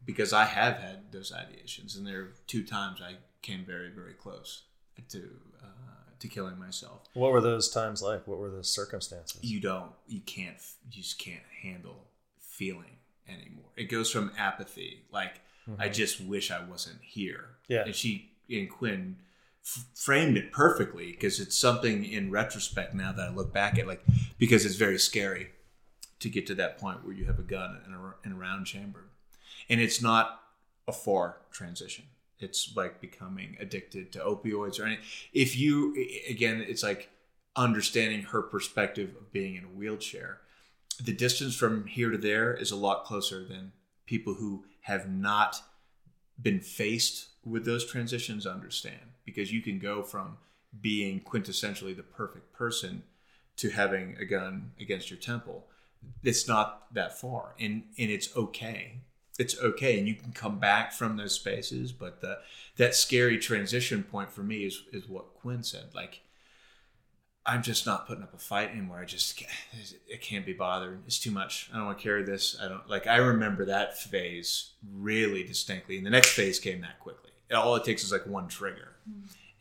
S6: because I have had those ideations, and there are two times I came very, very close to uh, to killing myself.
S1: What were those times like? What were the circumstances?
S6: You don't, you can't, you just can't handle feeling anymore. It goes from apathy, like mm-hmm. I just wish I wasn't here.
S1: Yeah,
S6: and she and Quinn f- framed it perfectly because it's something in retrospect now that I look back at, like because it's very scary to get to that point where you have a gun in a, in a round chamber, and it's not a far transition it's like becoming addicted to opioids or anything. If you, again, it's like understanding her perspective of being in a wheelchair. The distance from here to there is a lot closer than people who have not been faced with those transitions understand because you can go from being quintessentially the perfect person to having a gun against your temple. It's not that far, and and it's okay. It's okay and you can come back from those spaces but the that scary transition point for me is is what quinn said like i'm just not putting up a fight anymore. I just it can't be bothered. It's too much. I don't want to carry this. I don't like i remember that phase really distinctly and the next phase came that quickly. All it takes is like one trigger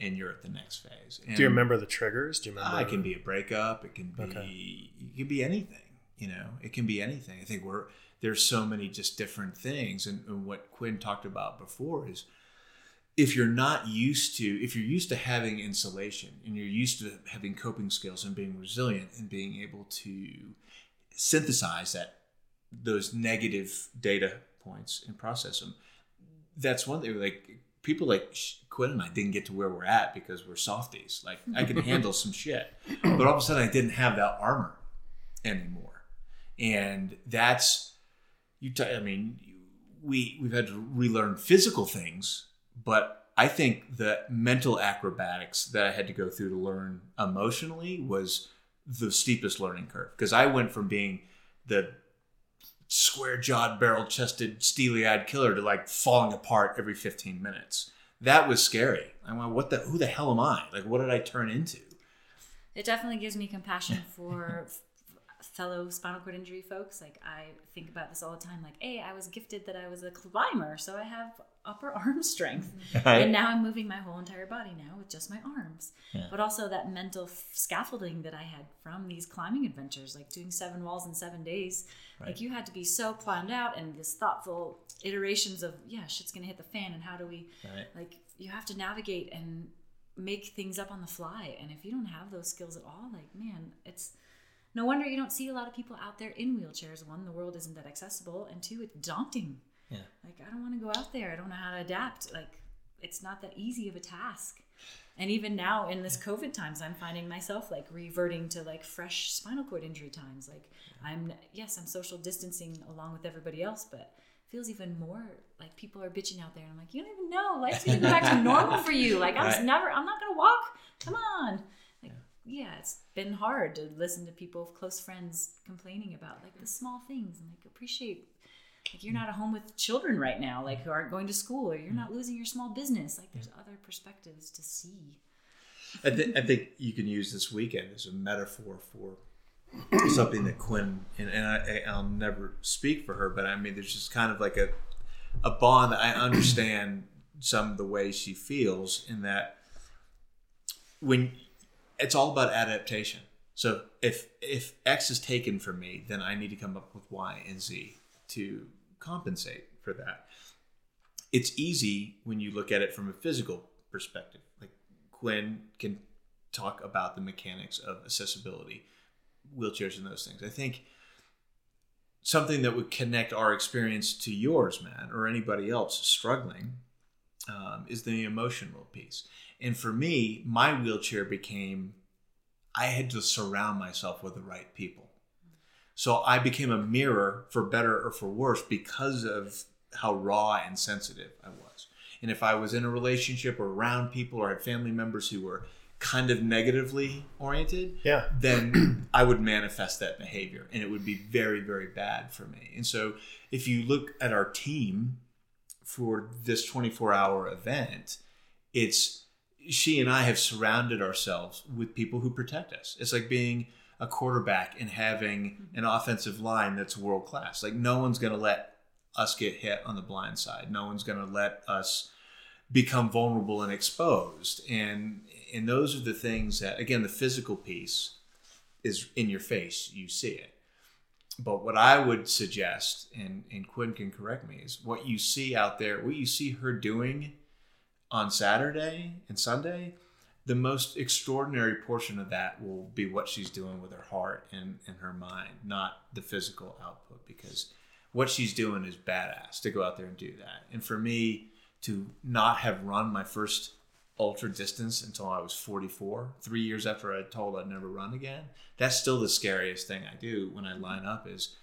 S6: and you're at the next phase. And
S1: do you remember the triggers? Do you ah, remember
S6: it can be a breakup. It can be okay. it can be anything you know? It can be anything. I think we're there's so many just different things. And, and what Quinn talked about before is if you're not used to if you're used to having insulation and you're used to having coping skills and being resilient and being able to synthesize that those negative data points and process them that's one thing like people like quinn and i didn't get to where we're at because we're softies. Like i can handle some shit. But all of a sudden i didn't have that armor anymore. And that's you t- I mean we we've had to relearn physical things but I think the mental acrobatics that I had to go through to learn emotionally was the steepest learning curve. Because I went from being the square jawed, barrel chested, steely eyed killer to like falling apart every 15 minutes. That was scary. I went, what the, who the hell am I? Like, what did I turn into?
S8: It definitely gives me compassion for fellow spinal cord injury folks. Like, I think about this all the time. Like, hey, I was gifted that I was a climber, so I have upper arm strength.
S6: Right.
S8: And now I'm moving my whole entire body now with just my arms.
S6: Yeah.
S8: But also that mental f- scaffolding that I had from these climbing adventures, like doing seven walls in seven days.
S6: Right.
S8: Like you had to be so planned out and this thoughtful iterations of, yeah, shit's gonna hit the fan and how do we
S6: Right.
S8: like you have to navigate and make things up on the fly. And if you don't have those skills at all, like man, it's no wonder you don't see a lot of people out there in wheelchairs. One, the world isn't that accessible, and two, it's daunting.
S6: Yeah.
S8: Like I don't want to go out there. I don't know how to adapt. Like it's not that easy of a task. And even now in this COVID times, I'm finding myself like reverting to like fresh spinal cord injury times. Like I'm yes, I'm social distancing along with everybody else, but it feels even more like people are bitching out there. And I'm like, you don't even know. Life's gonna go back to normal for you. Like I'm just
S6: Right.
S8: never. I'm not gonna walk. Come on. Like yeah, it's been hard to listen to people, of close friends, complaining about like the small things and like appreciate like you're not at home with children right now like who aren't going to school or you're not mm-hmm. losing your small business. Like there's other perspectives to see.
S6: I, th- I think you can use this weekend as a metaphor for something that Quinn and, and I, I'll never speak for her, but I mean, there's just kind of like a a bond that I understand some of the way she feels in that when it's all about adaptation. So if if X is taken from me, then I need to come up with Y and Z to compensate for that. It's easy when you look at it from a physical perspective. Like Quinn can talk about the mechanics of accessibility, wheelchairs, and those things. I think something that would connect our experience to yours, Matt, or anybody else struggling, um, is the emotional piece. And for me, my wheelchair became I had to surround myself with the right people. So I became a mirror for better or for worse because of how raw and sensitive I was. And if I was in a relationship or around people or had family members who were kind of negatively oriented,
S1: Yeah.
S6: then I would manifest that behavior and it would be very, very bad for me. And so if you look at our team for this 24 hour event, it's she and I have surrounded ourselves with people who protect us. It's like being a quarterback and having mm-hmm. an offensive line that's world class. Like no one's going to let us get hit on the blind side. No one's going to let us become vulnerable and exposed. And and those are the things that again the physical piece is in your face. You see it. But what I would suggest, and, and Quinn can correct me, is what you see out there, what you see her doing on Saturday and Sunday, the most extraordinary portion of that will be what she's doing with her heart and, and her mind, not the physical output, because what she's doing is badass to go out there and do that. And for me to not have run my first ultra distance until I was 44, three years after I told I'd never run again, that's still the scariest thing I do when I line up is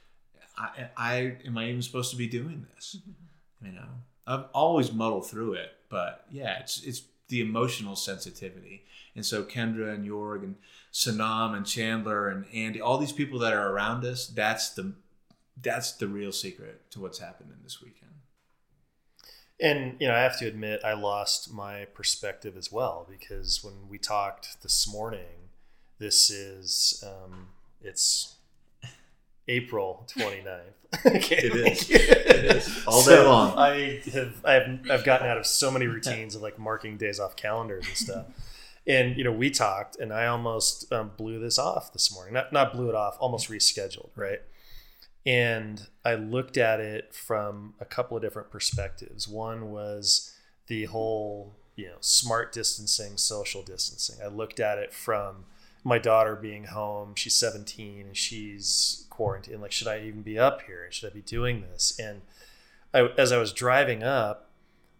S6: I, I am I even supposed to be doing this? Mm-hmm. You know, I've always muddled through it, but yeah, it's it's the emotional sensitivity. And so Kendra and Jorg and Sanam and Chandler and Andy, all these people that are around us, that's the that's the real secret to what's happening this weekend.
S1: And you know, I have to admit, I lost my perspective as well because when we talked this morning, this is um, it's April 29th. okay.
S6: It is. It is. All day
S1: So
S6: long.
S1: I have I have I've gotten out of so many routines of like marking days off calendars and stuff. And you know, we talked, and I almost um, blew this off this morning. Not not blew it off, almost rescheduled, right? And I looked at it from a couple of different perspectives. One was the whole, you know, smart distancing, social distancing. I looked at it from my daughter being home. She's 17 and she's quarantined. Like, should I even be up here? Should I be doing this? And I, as I was driving up,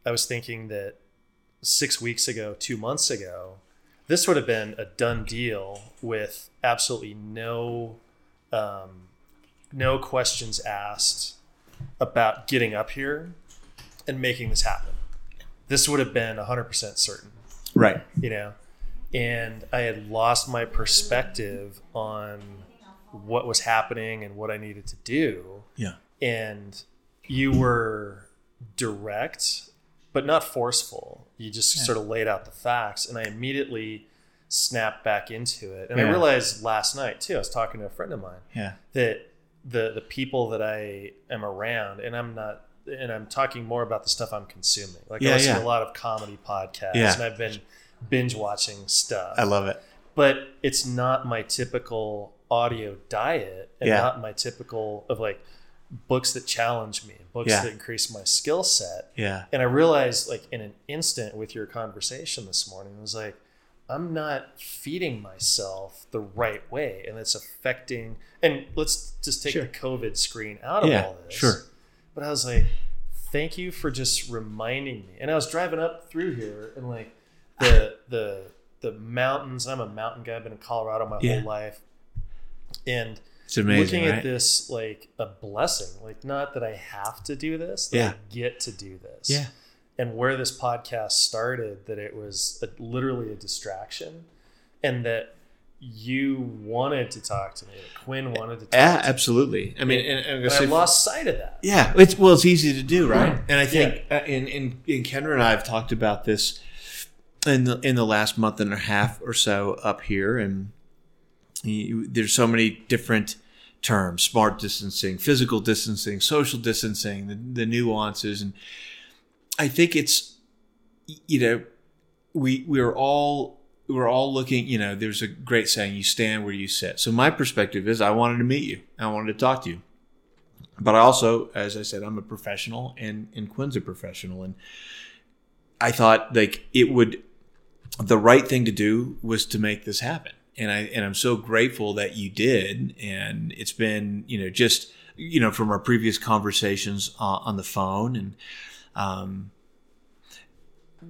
S1: I was thinking that six weeks ago, two months ago, this would have been a done deal with absolutely no um, no questions asked about getting up here and making this happen. This would have been 100% certain,
S6: Right.
S1: you know? And I had lost my perspective on what was happening and what I needed to do.
S6: Yeah.
S1: And you were direct, but not forceful. You just sort of laid out the facts. And I immediately snapped back into it. And I realized last night, too, I was talking to a friend of mine
S6: Yeah.
S1: that the the people that I am around, and I'm not, and I'm talking more about the stuff I'm consuming. Like I
S6: Yeah,
S1: listen
S6: yeah.
S1: to a lot of comedy podcasts,
S6: Yeah.
S1: and I've been binge watching stuff.
S6: I love it.
S1: but it's not my typical audio diet, and
S6: Yeah.
S1: not my typical of like books that challenge me, books
S6: Yeah.
S1: that increase my skill set.
S6: Yeah.
S1: And I realized, like in an instant, with your conversation this morning, it was like, I'm not feeding myself the right way, and it's affecting. And let's just take
S6: Sure.
S1: the COVID screen out of
S6: Yeah,
S1: all this.
S6: sure.
S1: But I was like, thank you for just reminding me. And I was driving up through here, and like the the the mountains. I'm a mountain guy. I've been in Colorado my
S6: Yeah.
S1: whole life, and
S6: It's amazing,
S1: looking
S6: right?
S1: at this like a blessing. Like not that I have to do this, that
S6: Yeah.
S1: I get to do this.
S6: Yeah.
S1: And where this podcast started, that it was a, literally a distraction, and that you wanted to talk to me. That Quinn wanted to talk.
S6: Yeah,
S1: to me.
S6: absolutely. I mean, and, and,
S1: And I lost sight of that.
S6: Yeah, it's well, it's easy to do, right? And I think, uh, and and and Kendra and I have talked about this in the in the last month and a half or so up here, and there's so many different terms: smart distancing, physical distancing, social distancing, the, the nuances, and I think it's you know we we're all we're all looking you know there's a great saying you stand where you sit. So my perspective is i wanted to meet you. I wanted to talk to you. But I also, as I said, I'm a professional, and and Quinn's a professional, and I thought like it would, the right thing to do was to make this happen, and I and I'm so grateful that you did, and it's been you know just you know from our previous conversations uh, on the phone and um,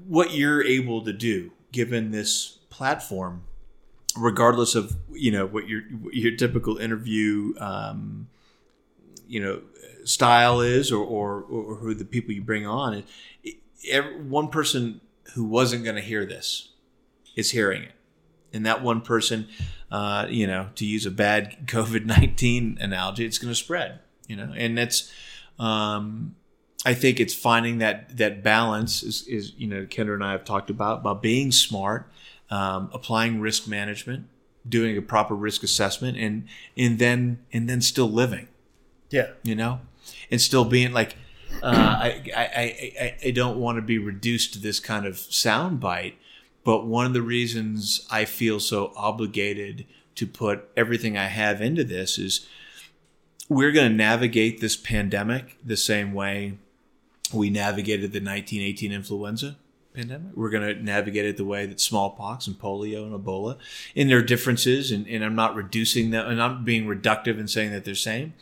S6: what you're able to do given this platform regardless of you know what your your typical interview um, you know style is or, or or who the people you bring on it, it, every, one person who wasn't going to hear this is hearing it and that one person uh, you know to use a bad covid-19 analogy it's going to spread you know? And that's um, i think it's finding that that balance is, is you know kendra and i have talked about about being smart um, applying risk management doing a proper risk assessment and and then and then still living.
S1: Yeah.
S6: you know, and still being like, uh, I, I, I, I- I don't want to be reduced to this kind of soundbite, but one of the reasons I feel so obligated to put everything I have into this is we're going to navigate this pandemic the same way we navigated the 1918 influenza pandemic. We're going to navigate it the way that smallpox and polio and Ebola, and their differences, and, and I'm not reducing them, and I'm being reductive in saying that they're same.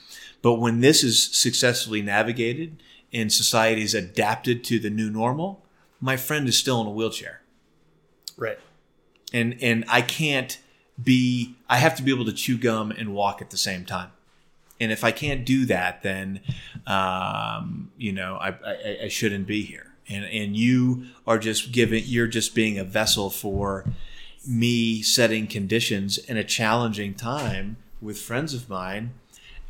S6: But when this is successfully navigated and society is adapted to the new normal, my friend is still in a wheelchair.
S1: Right.
S6: And and I can't be I have to be able to chew gum and walk at the same time. And if I can't do that, then um, you know I, I, I shouldn't be here. And and you are just giving you're just being a vessel for me setting conditions in a challenging time with friends of mine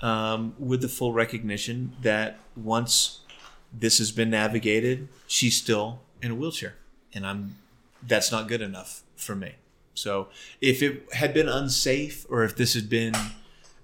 S6: um, with the full recognition that once this has been navigated, she's still in a wheelchair, and I'm that's not good enough for me. So if it had been unsafe, or if this had been,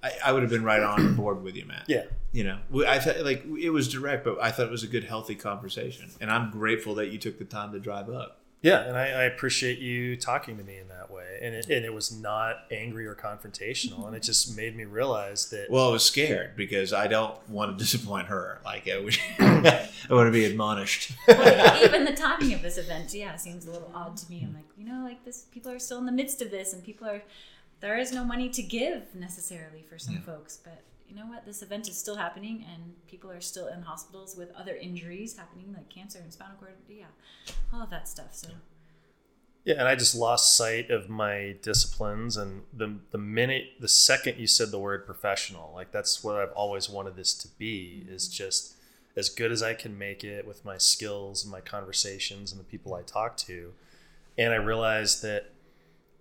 S6: I, I would have been right on board with you, Matt.
S1: Yeah.
S6: You know, I thought like it was direct, but I thought it was a good, healthy conversation, and I'm grateful that you took the time to drive up.
S1: Yeah, and I, I appreciate you talking to me in that way, and it, and it was not angry or confrontational, and it just made me realize that.
S6: Well, I was scared because I don't want to disappoint her. Like I, would, I want to be admonished.
S8: well, even the timing of this event, yeah, seems a little odd to me. I'm like, you know, like this, people are still in the midst of this, and people are, there is no money to give necessarily for some
S6: Yeah.
S8: folks, but you know what? This event is still happening, and people are still in hospitals with other injuries happening, like cancer and spinal cord, yeah, all of that stuff. So.
S1: Yeah, and I just lost sight of my disciplines, and the the minute, the second you said the word professional, like that's what I've always wanted this to be, is mm-hmm. just as good as I can make it with my skills and my conversations and the people I talk to, and I realized that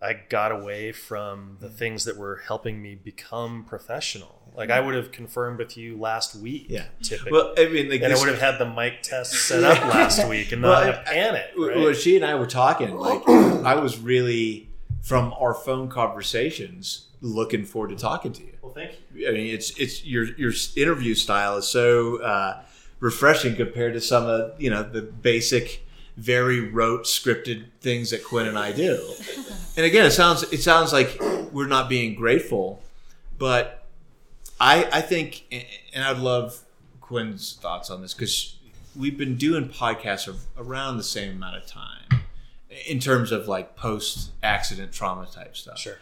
S1: I got away from the mm-hmm. things that were helping me become professional. Like I would have confirmed with you last week,
S6: Yeah.
S1: typically.
S6: Well, I mean, like
S1: and I would have had the mic test set up last week and not
S6: Well,
S1: in a panic.
S6: Well,
S1: right?
S6: well, she and I were talking. Like, I was really from our phone conversations looking forward to talking to you.
S1: well, thank you.
S6: I mean, it's it's your your interview style is so uh, refreshing compared to some of you know the basic, very rote scripted things that Quinn and I do. And again, it sounds it sounds like we're not being grateful, but I I think, and I'd love Quinn's thoughts on this because we've been doing podcasts of around the same amount of time in terms of like post accident trauma type stuff
S1: Sure.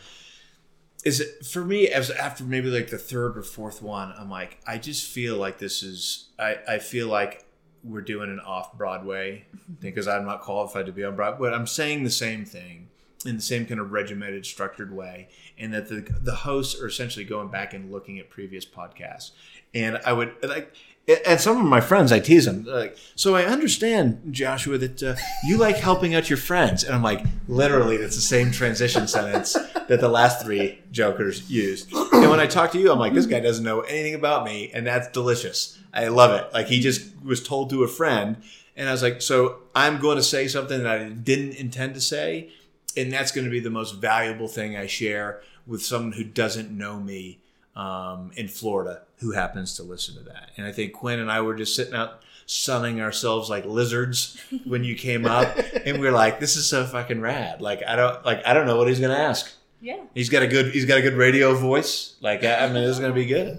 S6: is it for me as after maybe like the third or fourth one i'm like i just feel like this is i, I feel like we're doing an off broadway thing because i'm not qualified to be on broadway but i'm saying the same thing in the same kind of regimented structured way and that the the hosts are essentially going back and looking at previous podcasts and i would like and some of my friends, I tease them like, so I understand, Joshua, that uh, you like helping out your friends, and I'm like, literally, that's the same transition sentence that the last three jokers used. And when I talk to you, I'm like, this guy doesn't know anything about me, and that's delicious. I love it. Like he just was told to a friend, and I was like, so I'm going to say something that I didn't intend to say, and that's going to be the most valuable thing I share with someone who doesn't know me um, in Florida who happens to listen to that. And I think Quinn and I were just sitting out sunning ourselves like lizards when you came up, and we are like, "This is so fucking rad!" Like I don't like I don't know what he's gonna ask.
S8: Yeah.
S6: He's got a good he's got a good radio voice. Like I I mean, this is gonna be good.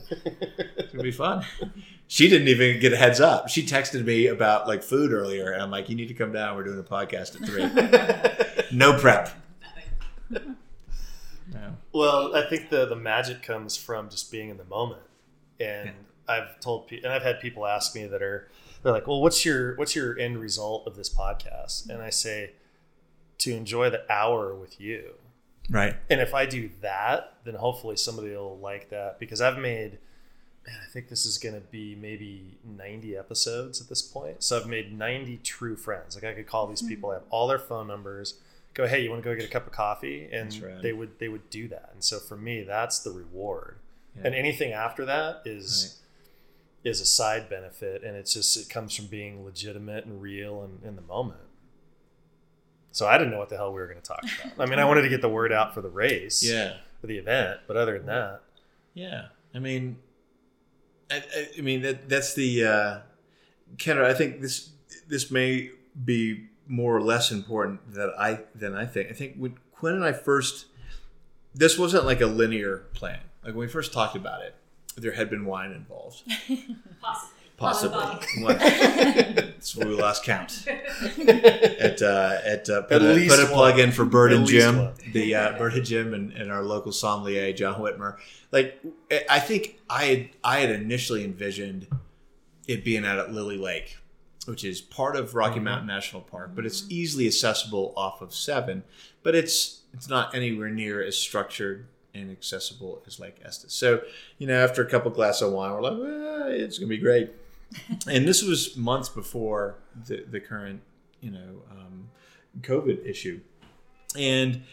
S6: It's gonna be fun. She didn't even get a heads up. She texted me about like food earlier, and I'm like, "You need to come down. We're doing a podcast at three. no prep."
S1: Well, I think the the magic comes from just being in the moment, and I've told people, and I've had people ask me that are they're like, "Well, what's your what's your end result of this podcast?" And I say, to enjoy the hour with you.
S6: Right.
S1: And if I do that, then hopefully somebody will like that because I've made, man, I think this is going to be maybe 90 episodes at this point. So I've made 90 true friends. Like I could call these hmm. people, I have all their phone numbers, go, hey, you want to go get a cup of coffee? And
S6: rad.
S1: they would they would do that. And so for me, that's the reward.
S6: Yeah.
S1: And anything after that is is a side benefit, and it's just it comes from being legitimate and real and in the moment. So I didn't know what the hell we were going to talk about. I mean, I wanted to get the word out for the race,
S6: Yeah.
S1: for the event, but other than that,
S6: Yeah, I mean, I, I, mean that that's the uh, Kendra. I think this this may be more or less important that I than I think. I think when Quinn and I first, this wasn't like a linear plan. Like when we first talked about it, there had been wine involved.
S10: Possibly.
S6: Possibly. One. That's where we lost count. At uh, at uh, put,
S1: At
S6: a,
S1: least
S6: put a plug
S1: one.
S6: in for Bird
S1: At
S6: and Jim,
S1: one.
S6: the uh, Bird and Jim, and, and our local sommelier John Whitmer. Like I think I had I had initially envisioned it being out at Lily Lake, which is part of Rocky
S1: Mm-hmm.
S6: Mountain National Park, but it's easily accessible off of Seven. But it's it's not anywhere near as structured and accessible as Lake Estes. So you know, after a couple glasses of wine, we're like, well, it's gonna be great. and this was months before the the current you know um, COVID issue, and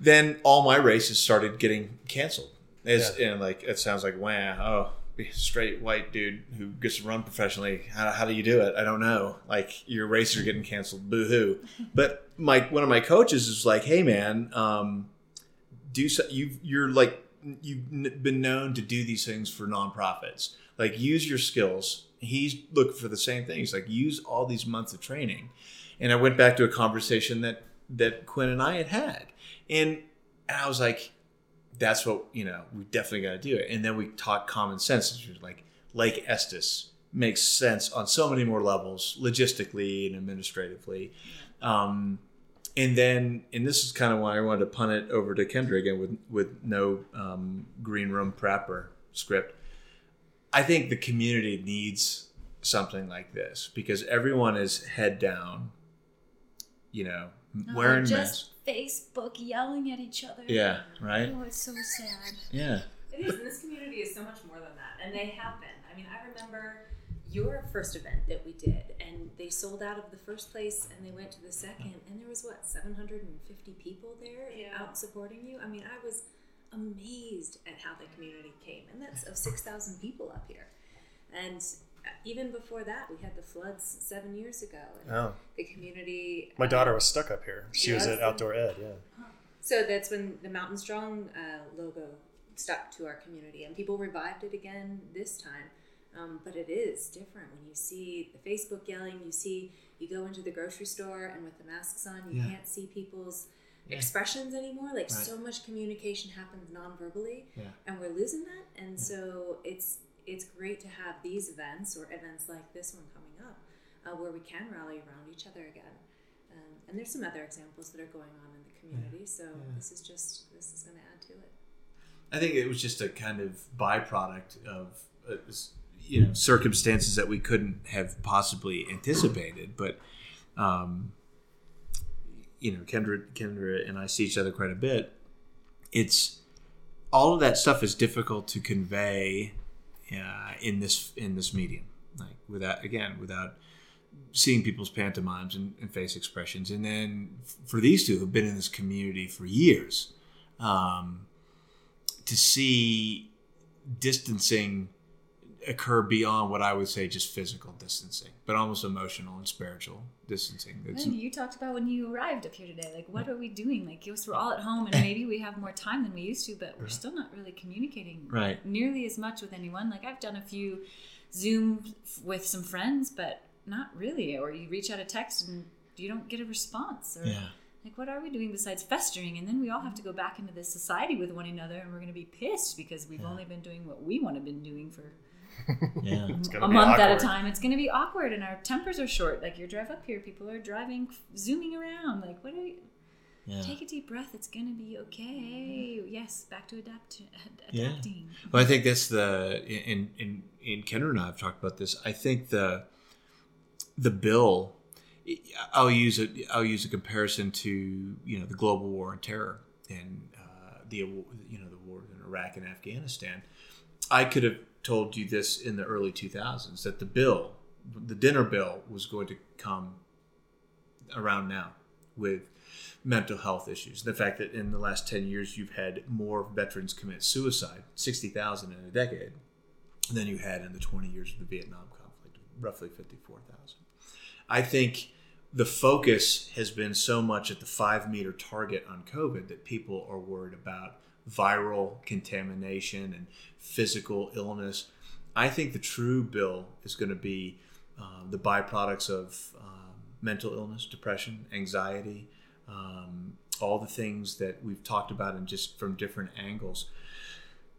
S6: then all my races started getting canceled. It's, And like it sounds like wow, oh, straight white dude who gets to run professionally. How, how do you do it? I don't know. Like your races are getting canceled. Boo hoo. But my one of my coaches is like, hey man, um, do so, you you're like you've been known to do these things for nonprofits. Like use your skills He's looking for the same thing. He's like, use all these months of training. And I went back to a conversation that that Quinn and I had had, and, and I was like, that's what you know. We definitely got to do it. And then we taught common sense. Like Lake Estes makes sense on so many more levels, logistically and administratively. Um, and then, and this is kind of why I wanted to punt it over to Kendra again with with no um, green room prepper script. I think the community needs something like this because everyone is head down, you know,
S8: No,
S6: wearing
S8: just
S6: masks.
S8: Facebook yelling at each other.
S6: Yeah, right?
S8: Oh, it's so sad.
S6: Yeah.
S10: It is, and this community is so much more than that. And they have been. I mean, I remember your first event that we did, and they sold out of the first place, and they went to the second, and there was what 750 people there out supporting you. I mean, I was amazed at how the community came, and that's of 6,000 people up here. And even before that, we had the floods seven years ago, and
S1: Oh.
S10: the community.
S1: My
S10: uh,
S1: daughter was stuck up here. She was at outdoor ed. Yeah.
S10: so that's when the Mountain Strong uh, logo stuck to our community, and people revived it again this time. Um, but it is different when you see the Facebook yelling. You see, you go into the grocery store, and with the masks on, you
S6: Yeah.
S10: can't see people's
S6: Yeah.
S10: expressions anymore. Like
S6: Right.
S10: so much communication happens non-verbally,
S6: Yeah.
S10: and we're losing that. And so it's it's great to have these events or events like this one coming up, uh, where we can rally around each other again. Um, and there's some other examples that are going on in the community. So this is just this is going to add to it.
S6: I think it was just a kind of byproduct of uh, s- you know circumstances that we couldn't have possibly anticipated. But um, you know, Kendra, Kendra, and I see each other quite a bit. It's all of that stuff is difficult to convey uh, in this in this medium, like without again without seeing people's pantomimes and, and face expressions. And then for these two who've been in this community for years. Um, to see distancing occur beyond what I would say just physical distancing, but almost emotional and spiritual distancing. It's,
S8: And you talked about when you arrived up here today. Like, what are we doing? Like, yes, we're all at home, and maybe we have more time than we used to, but we're still not really communicating
S6: Right.
S8: nearly as much with anyone. Like, I've done a few Zoom with some friends, but not really. Or you reach out a text and you don't get a response. Or
S6: Yeah.
S8: like, what are we doing besides festering? And then we all have to go back into this society with one another, and we're going to be pissed because we've only been doing what we want to been doing for
S6: yeah.
S8: a month at a time. It's going to be awkward, and our tempers are short. Like you drive up here, people are driving, zooming around. Like, what are you?
S6: Yeah.
S8: Take a deep breath. It's going to be okay. Yes, back to adapt,
S6: Yeah.
S8: adapting.
S6: Well, I think that's the in in in Kendra and I have talked about this. I think the the bill. I'll use a I'll use a comparison to you know the global war on terror and uh, the you know the wars in Iraq and Afghanistan. I could have told you this in the early 2000s that the bill, the dinner bill, was going to come around now with mental health issues. The fact that in the last 10 years you've had more veterans commit suicide, 60,000 in a decade, than you had in the 20 years of the Vietnam conflict, roughly 54,000. I think the focus has been so much at the five meter target on COVID that people are worried about viral contamination and physical illness. I think the true bill is going to be um, the byproducts of um, mental illness, depression, anxiety, um, all the things that we've talked about and just from different angles.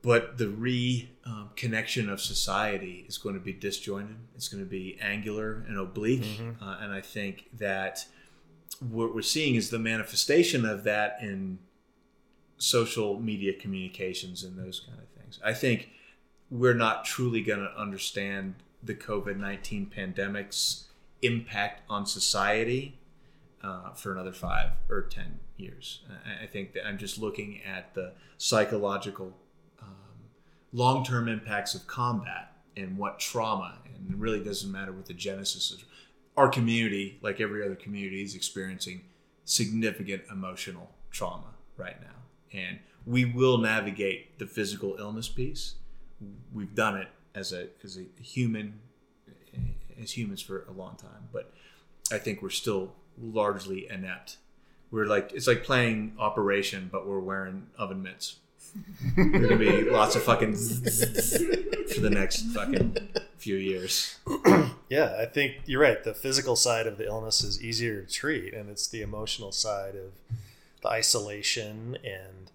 S6: But the reconnection of society is going to be disjointed. It's going to be angular and oblique. Uh, and I think that what we're seeing is the manifestation of that in social media communications and those kind of things. I think we're not truly going to understand the COVID 19 pandemic's impact on society uh, for another five or 10 years. I, think that I'm just looking at the psychological um, long term impacts of combat and what trauma, and really doesn't matter what the genesis is. Our community, like every other community, is experiencing significant emotional trauma right now. And we will navigate the physical illness piece. We've done it as a as a human as humans for a long time, but I think we're still largely inept. We're like it's like playing Operation, but we're wearing oven mitts There's gonna be lots of fucking for the next fucking few years.
S1: Yeah, I think you're right. The physical side of the illness is easier to treat, and it's the emotional side of the isolation. And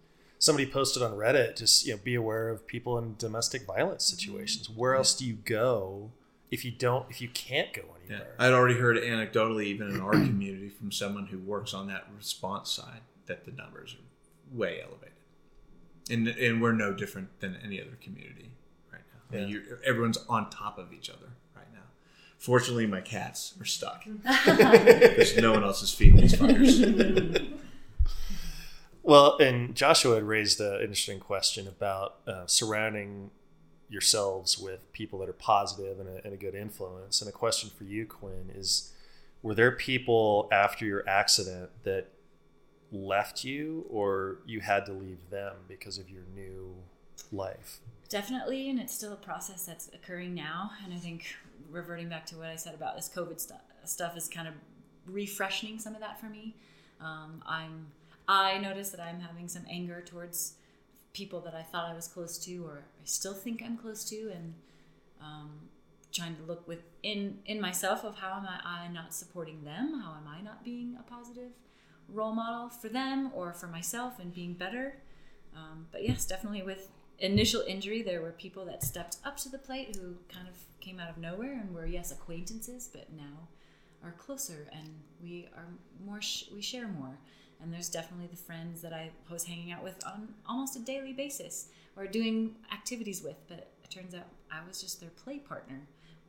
S1: somebody posted on Reddit, just you know, be aware of people in domestic violence mm-hmm. situations. Where else do you go if you don't, if you can't go
S6: Yeah.
S1: anywhere?
S6: I'd already heard anecdotally, even in our community, from someone who works on that response side, that the numbers are way elevated, and and we're no different than any other community right now.
S1: Yeah.
S6: you everyone's on top of each other right now. Fortunately, my cats are stuck because no one else is feeding these fuckers.
S1: Well, and Joshua had raised an interesting question about uh, surrounding yourselves with people that are positive and a, and a good influence. And a question for you, Quinn, is were there people after your accident that left you or you had to leave them because of your new life?
S8: Definitely, and it's still a process that's occurring now. And I think reverting back to what I said about this COVID stuff, stuff is kind of refreshing some of that for me. Um, I'm I notice that I'm having some anger towards people that I thought I was close to, or I still think I'm close to, and um, trying to look within in myself of how am I, not supporting them? How am I not being a positive role model for them or for myself and being better? Um, but yes, definitely with initial injury, there were people that stepped up to the plate who kind of came out of nowhere and were yes acquaintances, but now are closer and we are more sh- we share more. And there's definitely the friends that I was hanging out with on almost a daily basis or doing activities with, but it turns out I was just their play partner,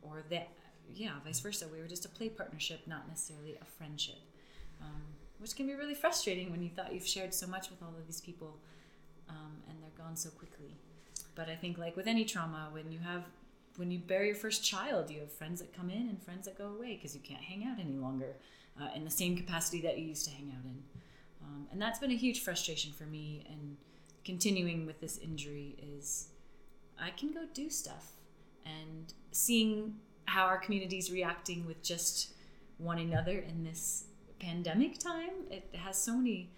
S8: or that yeah, vice versa. We were just a play partnership, not necessarily a friendship, um, which can be really frustrating when you thought you've shared so much with all of these people um, and they're gone so quickly. But I think, like with any trauma, when you have when you bear your first child, you have friends that come in and friends that go away because you can't hang out any longer uh, in the same capacity that you used to hang out in. Um, and that's been a huge frustration for me. And continuing with this injury is I can go do stuff and seeing how our community is reacting with just one another in this pandemic time. It has so many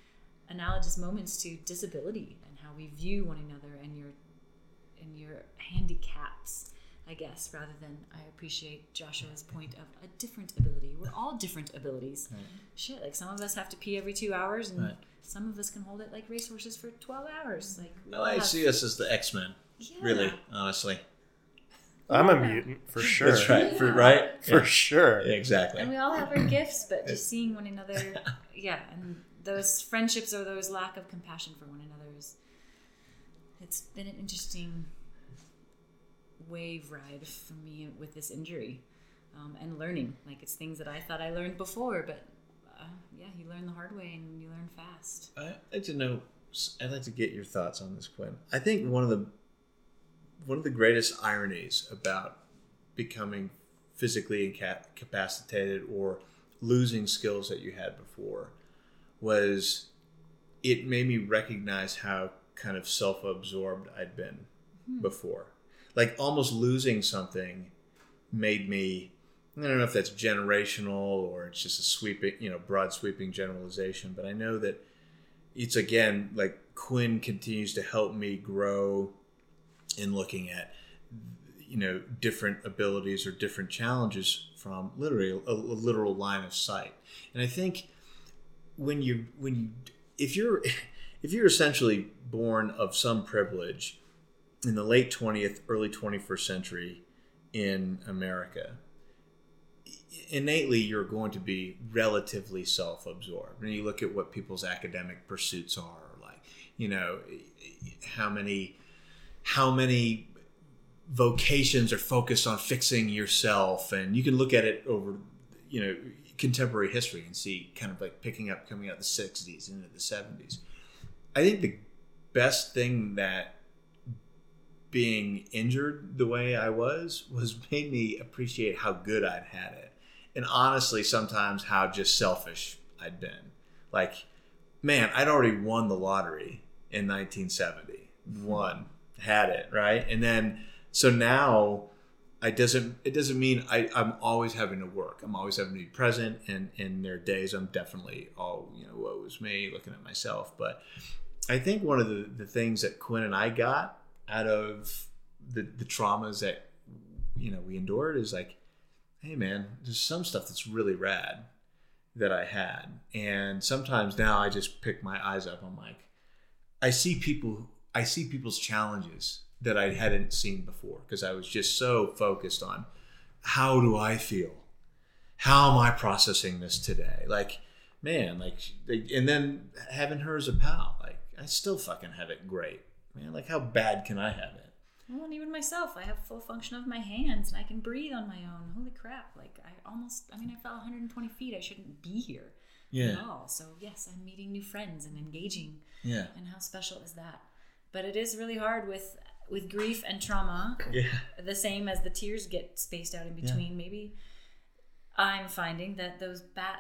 S8: analogous moments to disability and how we view one another and your and your handicaps, I guess, rather than I appreciate Joshua's point of a different ability. We're all different abilities. Shit, like some of us have to pee every two hours, and
S6: Right.
S8: some of us can hold it like racehorses for twelve hours. Like we all
S6: I see us as the X Men,
S8: Yeah.
S6: really, honestly.
S1: I'm a mutant for sure.
S6: That's right, for, right?
S1: For sure.
S6: Yeah, exactly.
S8: And we all have our gifts, but just seeing one another, yeah, and those friendships or those lack of compassion for one another is, it's been an interesting wave ride for me with this injury um, and learning. Like it's things that I thought I learned before, but uh, yeah, you learn the hard way and you learn fast.
S6: I'd like to know. I'd like to get your thoughts on this, Quinn. I think one of the one of the greatest ironies about becoming physically incapacitated or losing skills that you had before was it made me recognize how kind of self-absorbed I'd been before. Like almost losing something made me I don't know if that's generational or it's just a sweeping, you know, broad sweeping generalization, but I know that it's again like Quinn continues to help me grow in looking at you know different abilities or different challenges from literally a, a literal line of sight. And I think when you when you if you're if you're essentially born of some privilege in the late 20th early 21st century in America innately you're going to be relatively self-absorbed. And you look at what people's academic pursuits are like you know how many how many vocations are focused on fixing yourself and you can look at it over you know contemporary history and see kind of like picking up coming out the 60s into the 70s i think the best thing that being injured the way i was was made me appreciate how good i'd had it. And honestly sometimes how just selfish i'd been. Like man i'd already won the lottery in 1970 won. Had it right? And then so now I doesn't it doesn't mean I, I'm always having to work. I'm always having to be present. And in their days I'm definitely all, you know, woe is me looking at myself. But I think one of the, the things that Quinn and I got out of the, the traumas that you know we endured is like, hey man, there's some stuff that's really rad that I had, and sometimes now I just pick my eyes up. I'm like, I see people, I see people's challenges that I hadn't seen before because I was just so focused on how do I feel, how am I processing this today, like man, like, and then having her as a pal, like I still fucking have it great, man. Like, how bad can I have it?
S8: Well, and even myself, I have full function of my hands and I can breathe on my own. Holy crap! Like I almost, I mean, I fell 120 feet. I shouldn't be here
S6: Yeah.
S8: at all. So yes, I'm meeting new friends and engaging.
S6: Yeah.
S8: And how special is that? But it is really hard with with grief and trauma.
S6: Yeah.
S8: The same as the tears get spaced out in
S6: Yeah.
S8: between. Maybe I'm finding that those bad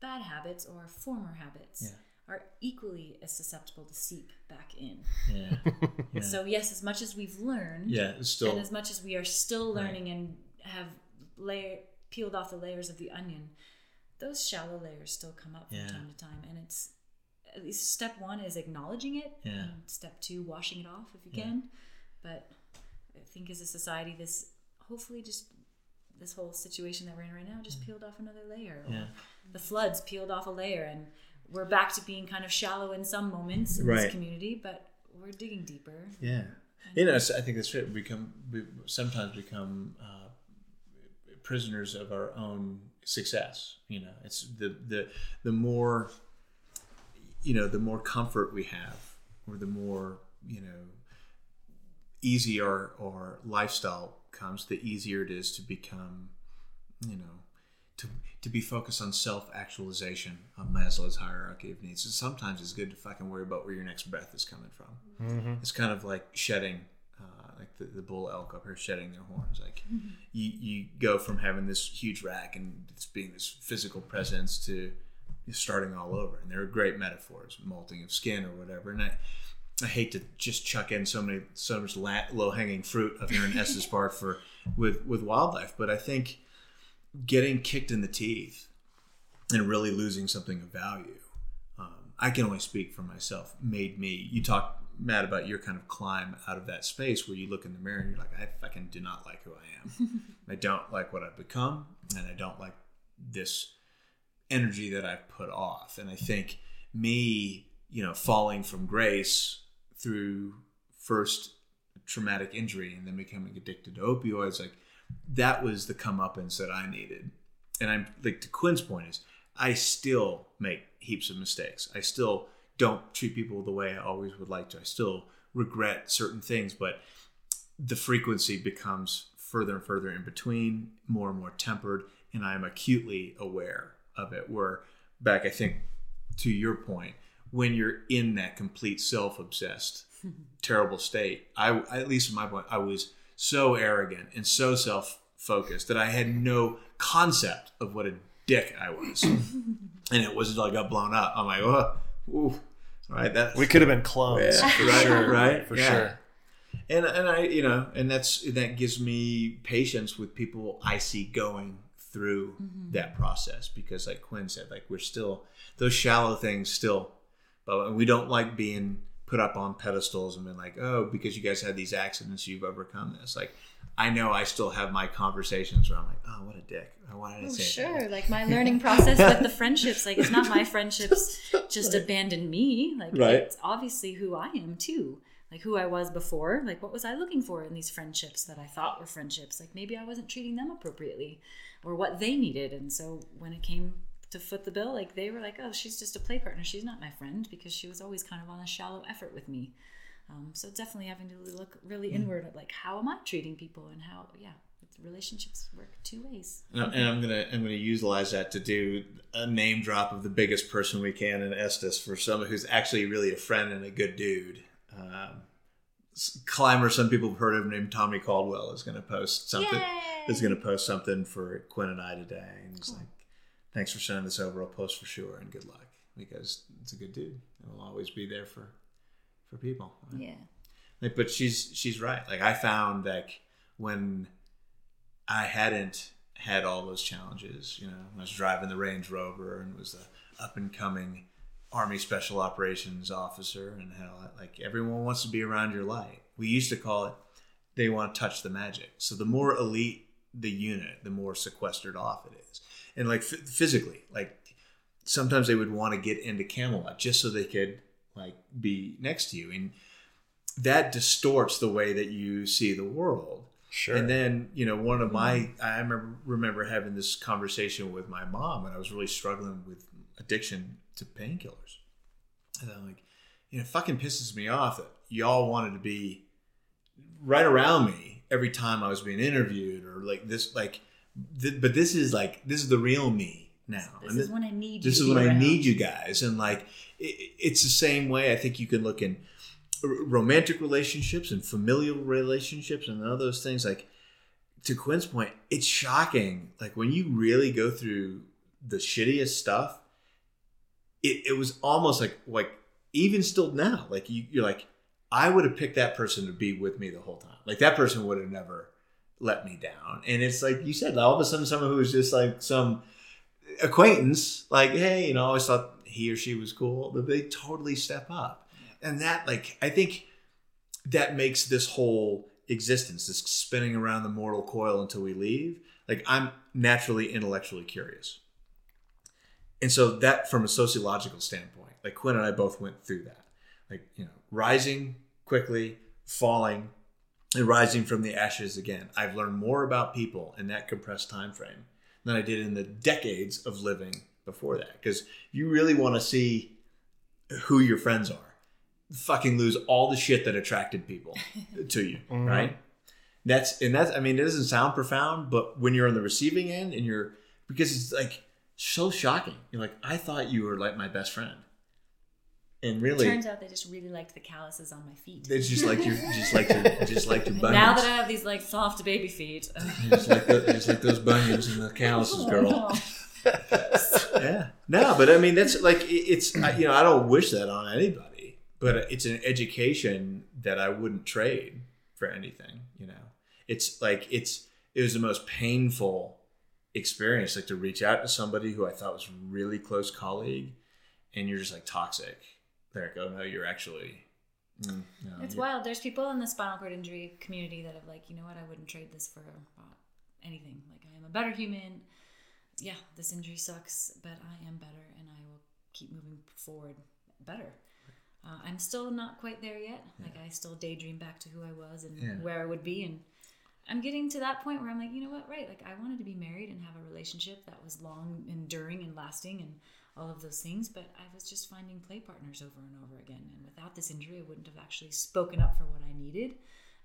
S8: bad habits or former habits
S6: Yeah.
S8: Are equally as susceptible to seep back in.
S6: Yeah. Yeah.
S8: So yes, as much as we've learned,
S6: Yeah, still-
S8: and as much as we are still
S6: Right.
S8: learning and have layer peeled off the layers of the onion, those shallow layers still come up from time to time, and it's at least step one is acknowledging it,
S6: Yeah.
S8: step two washing it off if you
S6: Yeah.
S8: can. But I think as a society, this hopefully just this whole situation that we're in right now just peeled off another layer.
S6: Mm. Yeah.
S8: The floods peeled off a layer, and we're back to being kind of shallow in some moments in
S6: Right.
S8: this community, but we're digging deeper.
S6: Yeah, you know, I think that's right. We become we sometimes become uh, prisoners of our own success. You know, it's the the the more you know, the more comfort we have, or the more you know, easy our our lifestyle comes, the easier it is to become, you know, to to be focused on self actualization on Maslow's hierarchy of needs. And sometimes it's good to fucking worry about where your next breath is coming from.
S1: Mhm.
S6: It's kind of like shedding, uh, like the, the bull elk up here shedding their horns. Like you you go from having this huge rack and it's being this physical presence to starting all over. And they're great metaphors, molting of skin or whatever. And I. I hate to just chuck in so many so much low hanging fruit up here in Estes Park for with with wildlife, but I think getting kicked in the teeth and really losing something of value. Um, I can only speak for myself. Made me. You talk Matt about your kind of climb out of that space where you look in the mirror and you're like, I fucking do not like who I am. I don't like what I've become, and I don't like this energy that I've put off. And I think me, you know, falling from grace through first traumatic injury and then becoming addicted to opioids, like that was the comeuppance that I needed. And I'm like to Quinn's point is I still make heaps of mistakes. I still don't treat people the way I always would like to. I still regret certain things, but the frequency becomes further and further in between, more and more tempered, and I'm acutely aware of it. Where back, I think, to your point, when you're in that complete self-obsessed, terrible state, I at least from my point, I was so arrogant and so self-focused that I had no concept of what a dick I was, and it was until I got blown up. I'm like, oh, ooh, all right, that
S1: We could have been clones,
S6: yeah,
S1: for
S6: right,
S1: sure.
S6: right,
S1: For
S6: Yeah.
S1: sure.
S6: And and I, you know, and that's that gives me patience with people I see going through mm-hmm. that process because, like Quinn said, like we're still those shallow things still, but we don't like being put up on pedestals and been like, oh, because you guys had these accidents, you've overcome this. Like, I know I still have my conversations where I'm like, oh, what a dick. Why did I
S8: Oh,
S6: say that?
S8: sure. Like my learning process with the friendships. Like it's not my friendships just abandoned me. Like
S6: Right.
S8: it's obviously who I am too. Like who I was before. Like what was I looking for in these friendships that I thought were friendships? Like maybe I wasn't treating them appropriately or what they needed. And so when it came to foot the bill, like they were like, oh, she's just a play partner. She's not my friend because she was always kind of on a shallow effort with me. Um, so definitely having to look really
S6: Mm.
S8: inward at like how am I treating people and how yeah relationships work two ways.
S6: And I'm- gonna I'm gonna utilize that to do a name drop of the biggest person we can in Estes for someone who's actually really a friend and a good dude. Um, climber, some people have heard of named Tommy Caldwell is to post something.
S8: Yay!
S6: Is going to post something for Quinn and I today, and he's like, "Thanks for sending this over. I'll post for sure, and good luck because it's a good dude and will always be there for for people."
S8: Yeah.
S6: Like, but she's she's right. Like I found like when I hadn't had all those challenges, you know, when I was driving the Range Rover and was a up and coming army special operations officer and how like everyone wants to be around your light. We used to call it they want to touch the magic. So the more elite the unit, the more sequestered off it is. And like f- physically, like sometimes they would want to get into Camelot just so they could like be next to you and that distorts the way that you see the world.
S1: Sure.
S6: And then, you know, one of my mm-hmm. I remember remember having this conversation with my mom when I was really struggling with addiction to painkillers. And I'm like, you know, it fucking pisses me off that y'all wanted to be right around me every time I was being interviewed or like this like th- but this is like this is the real me now.
S8: This
S6: And
S8: is when I need
S6: this
S8: you
S6: is when
S8: be
S6: I need you guys. And like it, it's the same way I think you can look in romantic relationships and familial relationships and all those things. Like to Quinn's point it's shocking. Like when you really go through the shittiest stuff it, it was almost like like even still now like you, you're like I would have picked that person to be with me the whole time. Like that person would have never let me down and it's like you said all of a sudden someone who was just like some acquaintance, like, hey, you know, I always thought he or she was cool, but they totally step up. And that, like, I think that makes this whole existence, this spinning around the mortal coil until we leave, like, I'm naturally intellectually curious. And so, that from a sociological standpoint, like, Quinn and I both went through that. Like, you know, rising quickly, falling, and rising from the ashes again. I've learned more about people in that compressed time frame than I did in the decades of living before that. Because you really want to see who your friends are, fucking lose all the shit that attracted people to you, mm-hmm. right? That's and that's I mean it doesn't sound profound, but when you're on the receiving end and you're because it's like so shocking. You're like, I thought you were like my best friend, and really,
S8: Turns out they just really liked the calluses on my feet.
S6: it's just like your just like your just like your bunions.
S8: Now that I have these like soft baby feet,
S6: just like the, just like those bunions and the calluses, girl. yeah. No, but I mean that's like it- it's I- you know I don't wish that on anybody, but it's an education that I wouldn't trade for anything. You know, it's like it's it was the most painful experience, like to reach out to somebody who I thought was really close colleague, and you're just like toxic. There, go. No, you're actually. mm, no,
S8: It's
S6: you're-
S8: wild. There's people in the spinal cord injury community that have like, you know what, I wouldn't trade this for uh, anything. Like I am a better human. Yeah, this injury sucks, but I am better and I will keep moving forward better. Uh, I'm still not quite there yet. Like I still daydream back to who I was and
S6: Yeah.
S8: where I would be and I'm getting to that point where I'm like, you know what, right? Like I wanted to be married and have a relationship that was long, enduring, and lasting, and all of those things. But I was just finding play partners over and over again. And without this injury, I wouldn't have actually spoken up for what I needed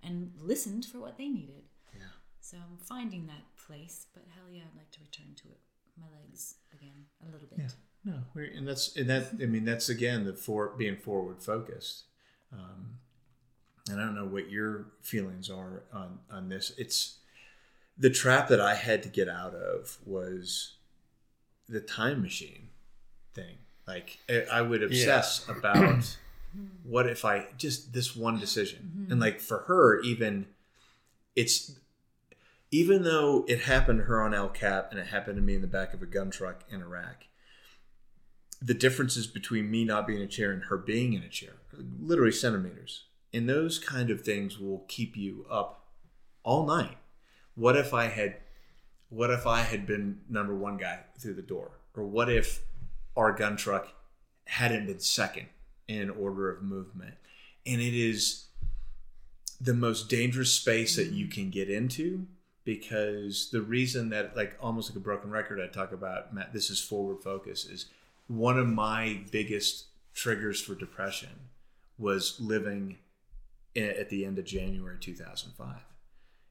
S8: and listened for what they needed.
S6: Yeah.
S8: So I'm finding that place. But hell yeah, I'd like to return to it. My legs again, a little bit.
S6: Yeah. No, we're, and that's and that. I mean, that's again the for being forward focused. Um, and I don't know what your feelings are on on this. It's the trap that I had to get out of was the time machine thing. Like I- I would obsess about what if I just this one decision, mm-hmm. and like for her, even it's even though it happened to her on El Cap and it happened to me in the back of a gun truck in Iraq, the differences between me not being in a chair and her being in a chair, literally centimeters. And those kind of things will keep you up all night. What if I had what if I had been number one guy through the door? Or what if our gun truck hadn't been second in order of movement? And it is the most dangerous space that you mm. can get into because the reason that like almost like a broken record I talk about Matt this is forward focus is one of my biggest triggers for depression was living at the end of January 2005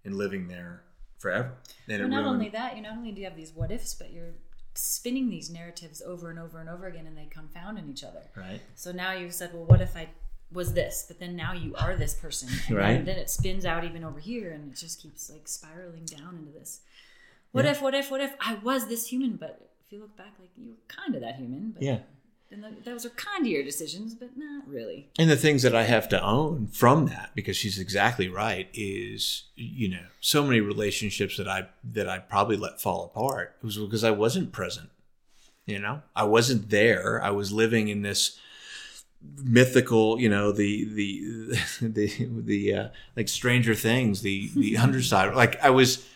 S6: and living there forever and
S8: Well, not
S6: ruined-
S8: only that, you not only do you have these what ifs, but you're spinning these narratives over and over and over again, and they confound in each other.
S6: right
S8: So now you've said, well, what if I was this? But then now you are this person, and
S6: Right.
S8: then, then it spins out even over here, and it just keeps like spiraling down into this. What
S6: Yeah.
S8: if? What if? What if I was this human? But if you look back, like you were kind of that human. But
S6: yeah
S8: And th- those are kind of your decisions, but not really.
S6: And the things that I have to own from that, because she's exactly right, is you know so many relationships that I that I probably let fall apart was because I wasn't present. You know, I wasn't there. I was living in this mythical, you know, the the the the uh, like Stranger Things, the the underside. Like I was,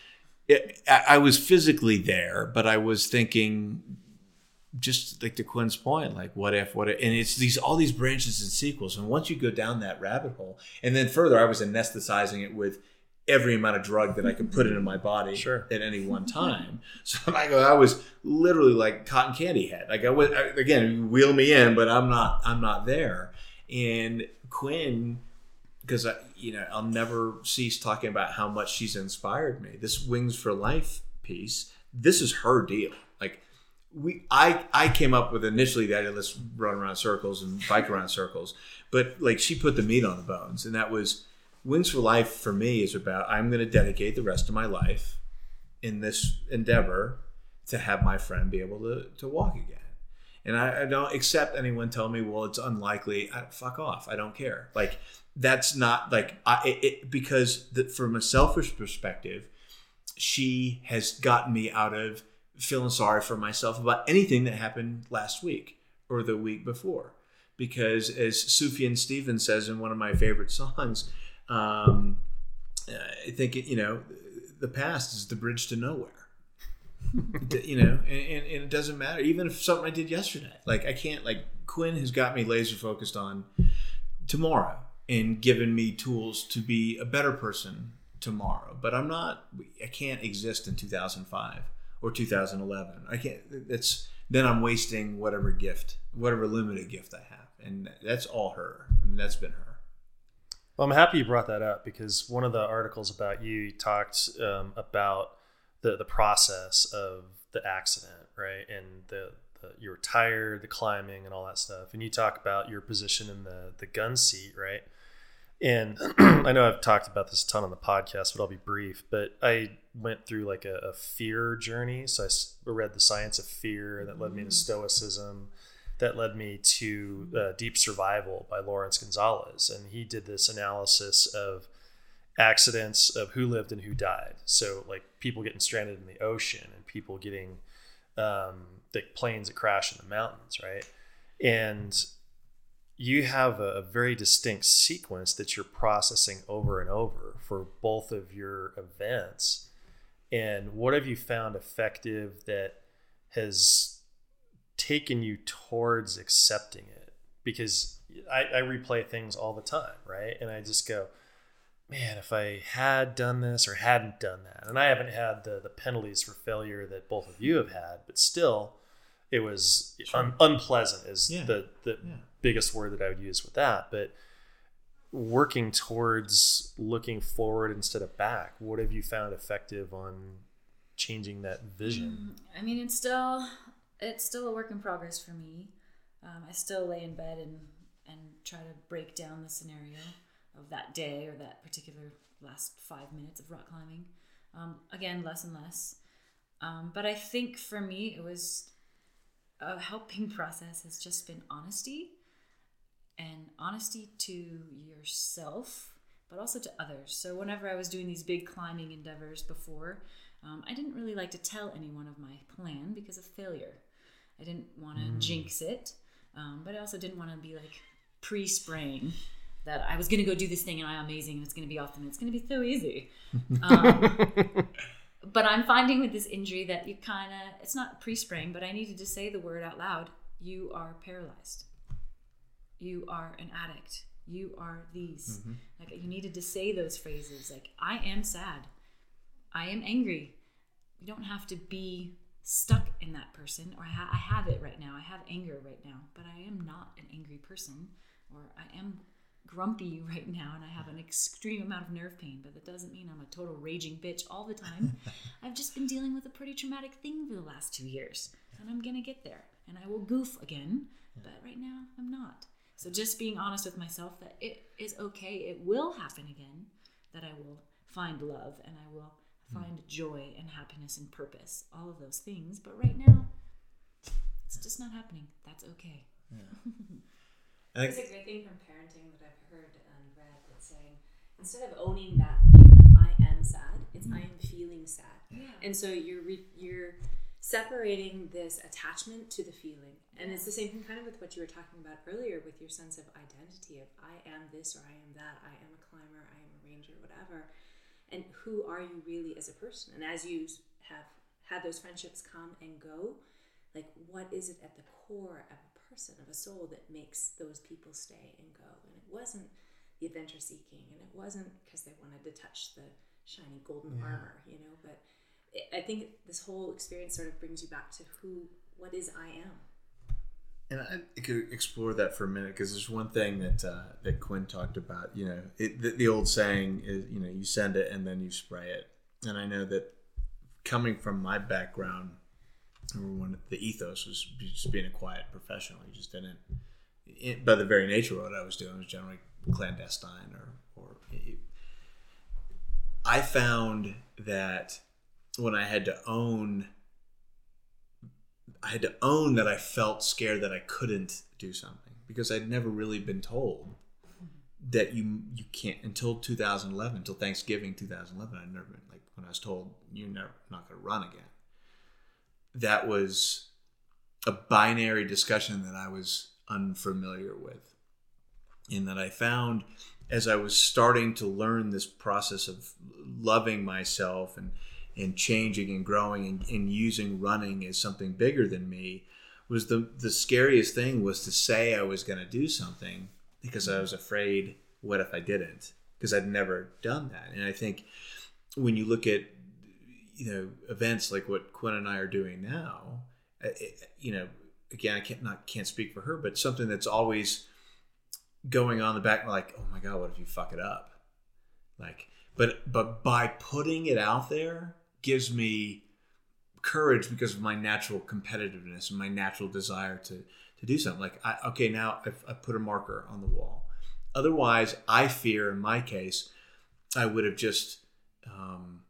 S6: I I was physically there, but I was thinking, just like to Quinn's point, like what if, what if, and it's these all these branches and sequels, and once you go down that rabbit hole, and then further, I was anesthetizing it with every amount of drug that I could put into my body
S1: Sure.
S6: at any one time. So I go, I was literally like cotton candy head. Like I was I- again, wheel me in, but I'm not. I'm not there. And Quinn, because I, you know, I'll never cease talking about how much she's inspired me. This Wings for Life piece. This is her deal. We, I, I came up with initially idea let's run around circles and bike around circles, but like she put the meat on the bones, and that was Wings for Life for me is about I'm going to dedicate the rest of my life in this endeavor to have my friend be able to, to walk again. And I, I don't accept anyone telling me, well, it's unlikely. I, fuck off. I don't care. Like, that's not like, I, it, it, because the, from a selfish perspective, she has gotten me out of feeling sorry for myself about anything that happened last week or the week before. Because as Sufjan Stevens says in one of my favorite songs, um, I think, you know, the past is the bridge to nowhere. you know, and, and, and it doesn't matter. Even if something I did yesterday, like I can't, like Quinn has got me laser focused on tomorrow and given me tools to be a better person tomorrow. But I'm not, I can't exist in 2005 or 2011. I can't, it's, then I'm wasting whatever gift, whatever limited gift I have. And that's all her. I mean, that's been her.
S1: Well, I'm happy you brought that up because one of the articles about you, talked um, about the the process of the accident, right? And the, the you were tired, the climbing, and all that stuff. And you talk about your position in the the gun seat, right? And I know I've talked about this a ton on the podcast, but I'll be brief. But I went through like a, a fear journey. So I read the science of fear that led me to stoicism that led me to uh, Deep Survival by Laurence Gonzales. And he did this analysis of accidents of who lived and who died. So, like people getting stranded in the ocean and people getting um, like planes that crash in the mountains, right? And you have a, very distinct sequence that you're processing over and over for both of your events. And what have you found effective that has taken you towards accepting it because I, I replay things all the time right and i just go man if i had done this or hadn't done that and i haven't had the the penalties for failure that both of you have had but still it was un- unpleasant is
S6: Yeah.
S1: the the
S6: Yeah.
S1: Biggest word that i would use with that but working towards looking forward instead of back what have you found effective on changing that vision
S8: I mean, it's still it's still a work in progress for me. Um, I still lay in bed and and try to break down the scenario of that day or that particular last five minutes of rock climbing. Um, again, less and less. Um, but I think for me, it was a helping process has just been honesty and honesty to yourself, but also to others. So whenever I was doing these big climbing endeavors before, um, I didn't really like to tell anyone of my plan because of failure. I didn't want to jinx it, um, but I also didn't want to be like pre-spraying that I was going to go do this thing and I'm amazing and it's going to be awesome and it's going to be so easy. Um, but I'm finding with this injury that you kind of, it's not pre spraying, but I needed to say the word out loud. You are paralyzed. You are an addict. You are these. Mm-hmm. Like you needed to say those phrases. Like, I am sad. I am angry. You don't have to be stuck in that person or ha- I have it right now. I have anger right now, but I am not an angry person or I am grumpy right now and I have an extreme amount of nerve pain, but that doesn't mean I'm a total raging bitch all the time. I've just been dealing with a pretty traumatic thing for the last 2 years and I'm going to get there and I will goof again, but right now I'm not. So just being honest with myself that it is okay, it will happen again, that I will find love and I will hmm. find joy and happiness and purpose, all of those things. But right now, it's just not happening. That's okay.
S6: I
S10: It's a great thing from parenting that I've heard and read that's saying instead of owning that thing, I am sad, it's hmm. I am feeling sad. Yeah. And so you're re- you're separating this attachment to the feeling. And it's the same thing kind of with what you were talking about earlier with your sense of identity of I am this or I am that, I am a climber, I am a ranger, whatever. And who are you really as a person? And as you have had those friendships come and go, like what is it at the core of a person, of a soul that makes those people stay and go? And it wasn't the adventure seeking and it wasn't because they wanted to touch the shiny golden
S6: Yeah.
S10: armor, you know, but I think this whole experience sort of brings you back to who, what is I am.
S6: And I could explore that for a minute because there's one thing that uh, that Quinn talked about. You know, it, the, the old saying is, you know, you send it and then you spray it. And I know that coming from my background, number one, the ethos was just being a quiet professional. You just didn't, it, by the very nature of what I was doing, was generally clandestine or or. I found that when I had to own I had to own that I felt scared that I couldn't do something because I'd never really been told that you you can't until 2011 until Thanksgiving 2011 I'd never been like when I was told you're never not going to run again. That was a binary discussion that I was unfamiliar with and that I found as I was starting to learn this process of loving myself and and changing and growing and, and using running as something bigger than me was the the scariest thing was to say I was going to do something because I was afraid what if I didn't? Because I'd never done that. And I think when you look at you know events like what Quinn and I are doing now uh, it, you know again I can't not can't speak for her but something that's always going on the back like oh my god what if you fuck it up? Like but but by putting it out there gives me courage because of my natural competitiveness and my natural desire to to do something. Like I, okay now I've, i put a marker on the wall. Otherwise i fear in my case i would have just um,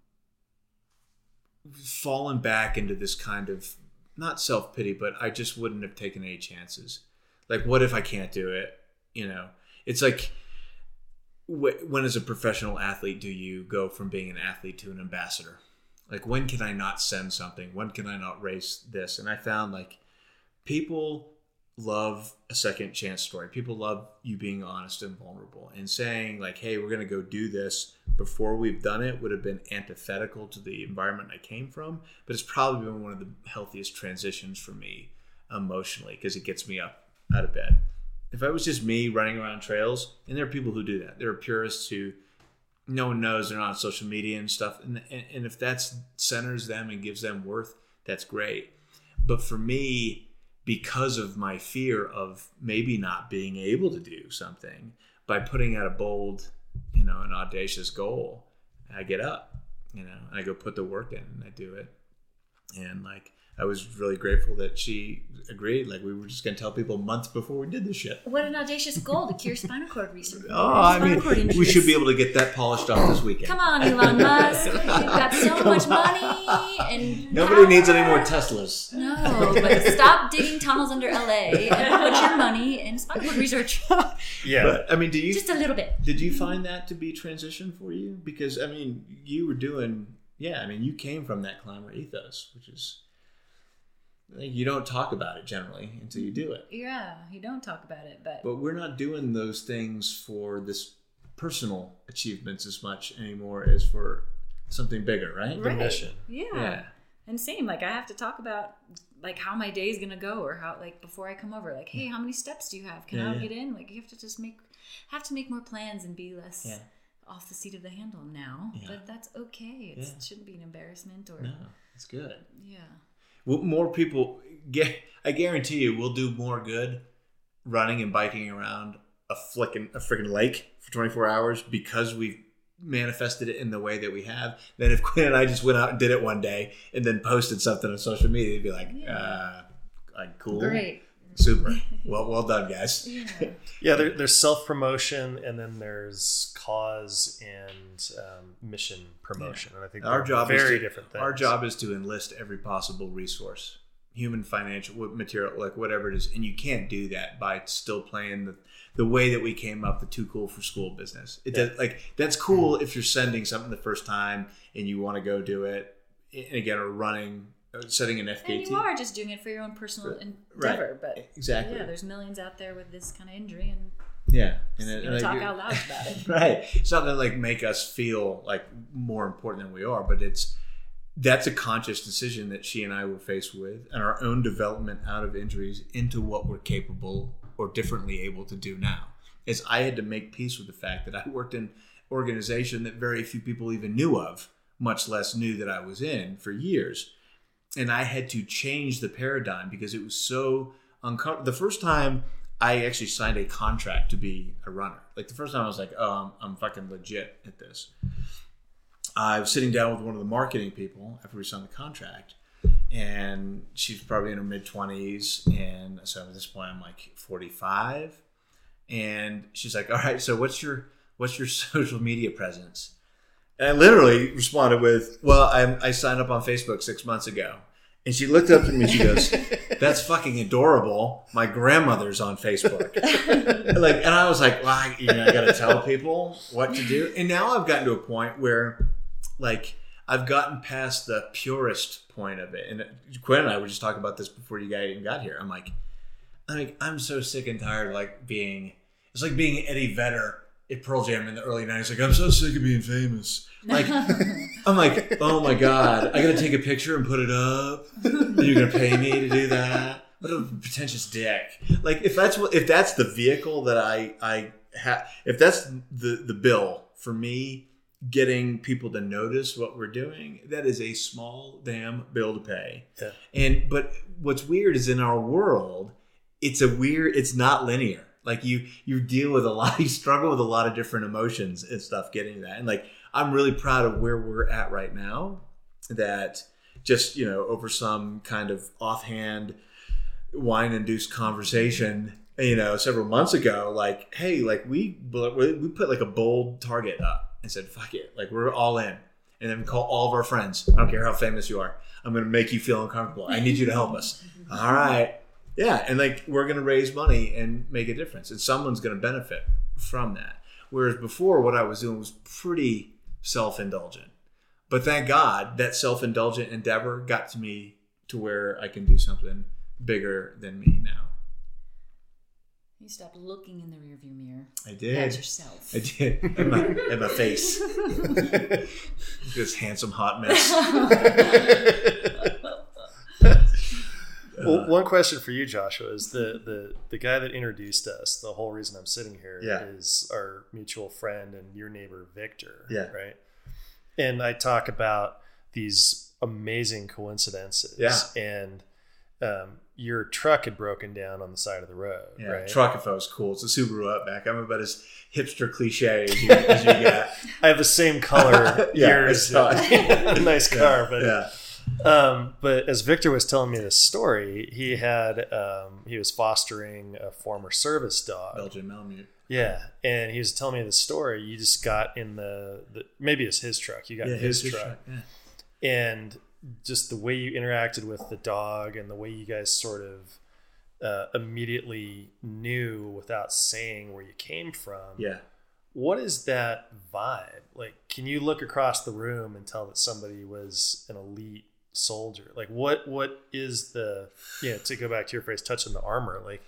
S6: fallen back into this kind of not self-pity but i just wouldn't have taken any chances. Like what if i can't do it? You know it's like wh- when as a professional athlete do you go from being an athlete to an ambassador like when can i not send something? When can i not race this? And i found like people love a second chance story. People love you being honest and vulnerable. And saying like hey we're going to go do this before we've done it would have been antithetical to the environment i came from. But it's probably been one of the healthiest transitions for me emotionally because it gets me up out of bed. If I was just me running around trails, and there are people who do that. There are purists who no one knows they're not on social media and stuff, and and, and if that centers them and gives them worth, that's great. But for me, because of my fear of maybe not being able to do something, by putting out a bold, you know, an audacious goal, I get up, you know, and I go put the work in and I do it, and like I was really grateful that she agreed. Like we were just going to tell people months before we did this shit.
S8: What an audacious goal to cure spinal cord research.
S6: Oh, I mean, we should be able to get that polished off this weekend.
S8: Come on, Elon Musk. You've got so much money and
S6: Nobody needs any more Teslas.
S8: No, but stop digging tunnels under LA and put your money in spinal cord research.
S1: Yeah.
S6: But, I mean, do you
S8: Just a little bit.
S6: Did you find that to be transition for you? Because I mean, you were doing, yeah. I mean, you came from that climber ethos, which is like, you don't talk about it generally until you do it.
S8: Yeah, you don't talk about it, but
S6: But we're not doing those things for this personal achievements as much anymore as for something bigger, right?
S8: Right. Yeah.
S6: Yeah.
S8: And same, like I have to talk about like how my day is gonna go, or how like before I come over, like, hey, how many steps do you have? Can
S6: Yeah,
S8: I
S6: yeah.
S8: get in? Like you have to just make have to make more plans and be less
S6: Yeah.
S8: off the seat of the handle now.
S6: Yeah.
S8: But that's okay. It's,
S6: Yeah.
S8: It shouldn't be an embarrassment or
S6: No, it's good.
S8: yeah.
S6: Well, more people get. I guarantee you, we'll do more good running and biking around a flicking a freaking lake for 24 hours because we've manifested it in the way that we have. Than if Quinn and I just went out and did it one day and then posted something on social media, it'd be like, uh, like cool,
S8: Great.
S6: Super, well, well done, guys.
S1: Yeah, there, there's self promotion and then there's cause and um, mission promotion, and I think
S6: our job
S1: very
S6: is to,
S1: different things.
S6: Our job is to enlist every possible resource, human, financial, material, like whatever it is, and you can't do that by still playing the the way that we came up the too cool for school business. It does like that's cool if you're sending something the first time and you want to go do it, and again, or running setting an FKT.
S8: And you are just doing it for your own personal
S6: Right.
S8: endeavor, but
S6: Exactly.
S8: yeah, there's millions out there with this kind of injury, and
S6: Yeah, and, it-
S8: talk out loud about it.
S6: right. It's not gonna like make us feel like more important than we are, but it's that's a conscious decision that she and I were faced with, and our own development out of injuries into what we're capable or differently able to do now. Is I had to make peace with the fact that I worked in organization that very few people even knew of, much less knew that I was in for years. And I had to change the paradigm because it was so uncomfortable. The first time I actually signed a contract to be a runner, like the first time I was like, oh, I'm, I'm fucking legit at this. I was sitting down with one of the marketing people after we signed the contract, and she's probably in her mid 20s. And so at this point, I'm like 45. And she's like, all right, so what's your what's your social media presence? And I literally responded with, well, I, I signed up on Facebook six months ago. And she looked up at me. And she goes, "That's fucking adorable. My grandmother's on Facebook." like, and I was like, "Well, I, you know, I got to tell people what to do." And now I've gotten to a point where, like, I've gotten past the purest point of it. And Quinn and I were just talking about this before you guys even got here. I'm like, I'm like, I'm so sick and tired of like being. It's like being Eddie Vedder at Pearl Jam in the early '90s. Like, I'm so sick of being famous. Like, I'm like, oh my god, I gotta take a picture and put it up. You're gonna pay me to do that? What a pretentious dick! Like, if that's what, if that's the vehicle that I I have, if that's the the bill for me getting people to notice what we're doing, that is a small damn bill to pay.
S1: Yeah.
S6: And but what's weird is in our world, it's a weird. It's not linear. Like you you deal with a lot. You struggle with a lot of different emotions and stuff getting that. And like I'm really proud of where we're at right now. That just you know over some kind of offhand wine induced conversation you know several months ago like hey like we we put like a bold target up and said fuck it like we're all in and then we call all of our friends i don't care how famous you are i'm going to make you feel uncomfortable i need you to help us all right yeah and like we're going to raise money and make a difference and someone's going to benefit from that whereas before what i was doing was pretty self-indulgent but thank god that self-indulgent endeavor got to me to where i can do something bigger than me now
S8: You stopped looking in the rearview mirror.
S6: I did.
S8: At yourself.
S6: I did. At my, at my face. this handsome hot mess.
S1: Well, one question for you, Joshua, is the, the the guy that introduced us. The whole reason I'm sitting here is
S6: Yeah.
S1: our mutual friend and your neighbor Victor.
S6: Yeah.
S1: Right. And I talk about these amazing coincidences.
S6: Yeah.
S1: And um, your truck had broken down on the side of the road.
S6: Yeah,
S1: right.
S6: truck if I was cool. It's a Subaru Outback. I'm about as hipster cliche as you, as you get.
S1: I have the same color
S6: Yeah,
S1: yours.
S6: it's fine.
S1: nice car, but
S6: Yeah.
S1: Um, but as Victor was telling me this story, he had um, he was fostering a former service dog.
S6: Belgian Malamute.
S1: Yeah, and he was telling me the story. You just got in the, the maybe it's his truck. You got
S6: Yeah,
S1: in his,
S6: his
S1: truck,
S6: truck, yeah.
S1: and just the way you interacted with the dog and the way you guys sort of uh, immediately knew without saying where you came from.
S6: Yeah.
S1: What is that vibe? Like, can you look across the room and tell that somebody was an elite soldier? Like, what what is the yeah? To go back to your phrase, touching the armor. Like,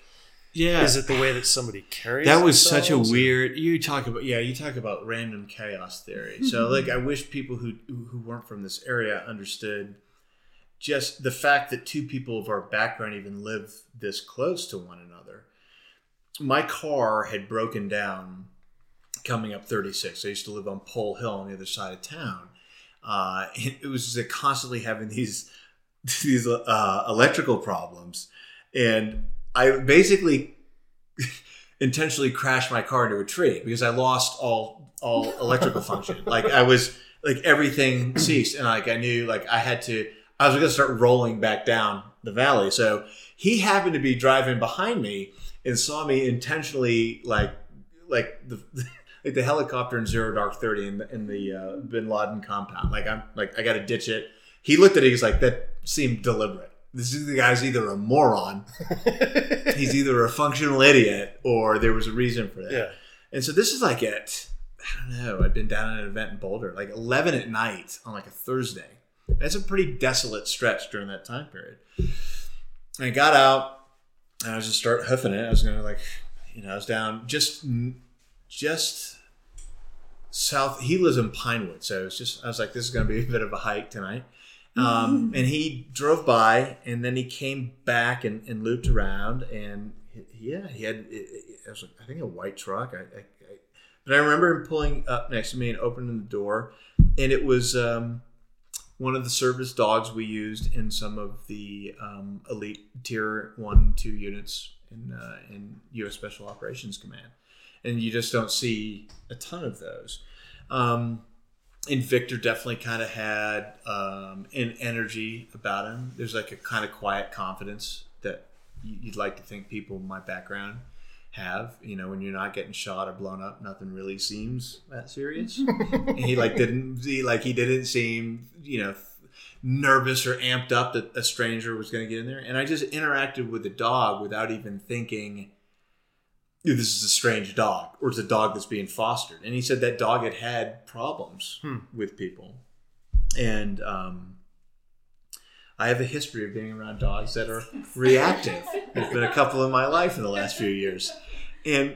S6: Yeah.
S1: is it the way that somebody carries?
S6: That was such a weird. You talk about yeah, you talk about random chaos theory. So mm-hmm. like, I wish people who who weren't from this area understood just the fact that two people of our background even live this close to one another. My car had broken down coming up 36. I used to live on Pole Hill on the other side of town. Uh, it was just constantly having these these uh, electrical problems, and I basically intentionally crashed my car into a tree because I lost all all electrical function. Like I was like everything ceased, and like I knew like I had to. I was going to start rolling back down the valley. So he happened to be driving behind me and saw me intentionally like like the. Like the helicopter in Zero Dark Thirty in the, in the uh, Bin Laden compound. Like I'm like I got to ditch it. He looked at it. He's like that seemed deliberate. This is the guy's either a moron, he's either a functional idiot, or there was a reason for that.
S1: Yeah.
S6: And so this is like at I don't know. I'd been down at an event in Boulder, like eleven at night on like a Thursday, That's a pretty desolate stretch during that time period. And I got out, and I was just start hoofing it. I was gonna like, you know, I was down just just south. He lives in Pinewood, so it's just I was like, this is gonna be a bit of a hike tonight. Um, and he drove by, and then he came back and, and looped around, and he- yeah, he had it, it was I think a white truck. I, I, I, but I remember him pulling up next to me and opening the door, and it was um, one of the service dogs we used in some of the um, elite tier one two units in uh, in U.S. Special Operations Command, and you just don't see a ton of those. Um, and Victor definitely kind of had um, an energy about him. There's like a kind of quiet confidence that you- you'd like to think people in my background have. You know, when you're not getting shot or blown up, nothing really seems that serious. and he like didn't he like he didn't seem you know nervous or amped up that a stranger was going to get in there. And I just interacted with the dog without even thinking this is a strange dog or it's a dog that's being fostered. And he said that dog had had problems with people. And um, I have a history of being around dogs that are reactive. There's been a couple in my life in the last few years. And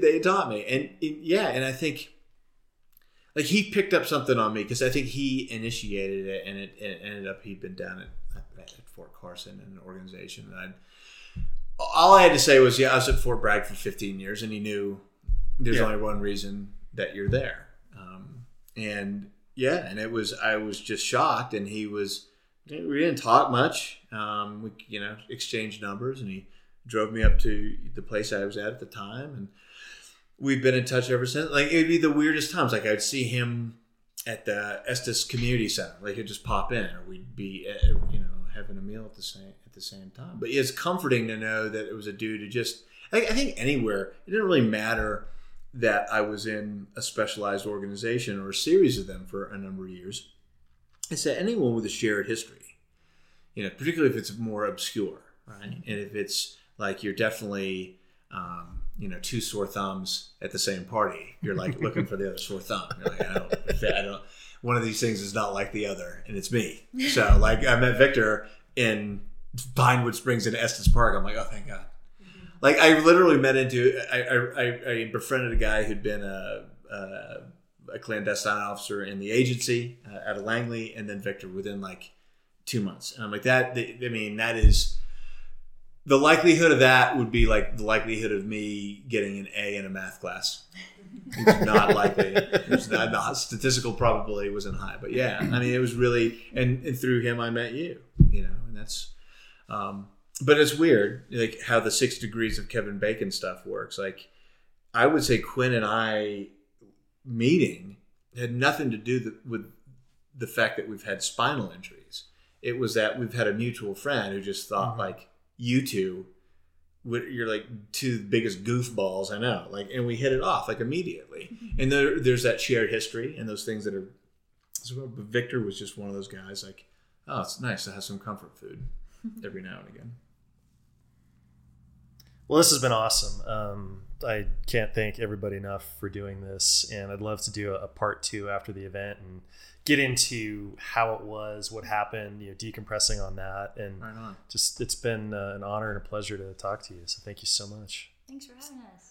S6: they taught me. And yeah, and I think like he picked up something on me because I think he initiated it, and it, it ended up he'd been down at, at Fort Carson in an organization, and I'd, all I had to say was, yeah, I was at Fort Bragg for 15 years, and he knew there's
S1: Yeah.
S6: only one reason that you're there, um, and yeah, and it was I was just shocked, and he was we didn't talk much, um, we you know exchanged numbers, and he drove me up to the place I was at at the time, and we've been in touch ever since. Like it'd be the weirdest times. Like I'd see him at the Estes Community Center. Like he'd just pop in, or we'd be, uh, you know, having a meal at the same at the same time. But it's comforting to know that it was a dude who just. I, I think anywhere it didn't really matter that I was in a specialized organization or a series of them for a number of years. It's that anyone with a shared history, you know, particularly if it's more obscure, right? And if it's like you're definitely um, you know, two sore thumbs at the same party. You're like looking for the other sore thumb. You're like, I don't, I don't. One of these things is not like the other, and it's me. So, like, I met Victor in Pinewood Springs in Estes Park. I'm like, oh, thank God. Like, I literally met into. I I, I, I befriended a guy who'd been a, a a clandestine officer in the agency uh, out of Langley, and then Victor within like two months. And I'm like, that. I mean, that is the likelihood of that would be like the likelihood of me getting an A in a math class. It's not likely. It's not, not statistical probability wasn't high, but yeah, I mean, it was really, and, and through him, I met you. You know, and that's. Um, but it's weird, like how the six degrees of Kevin Bacon stuff works. Like, I would say Quinn and I meeting had nothing to do th- with the fact that we've had spinal injuries. It was that we've had a mutual friend who just thought like you two you're like two biggest goofballs I know. Like and we hit it off like immediately. And there, there's that shared history and those things that are so but Victor was just one of those guys like, oh, it's nice to have some comfort food every now and again.
S1: Well, this has been awesome. Um, I can't thank everybody enough for doing this, and I'd love to do a, a part two after the event and get into how it was, what happened, you know, decompressing on that, and
S6: Right on.
S1: just it's been uh, an honor and a pleasure to talk to you. So thank you so much.
S8: Thanks for having us.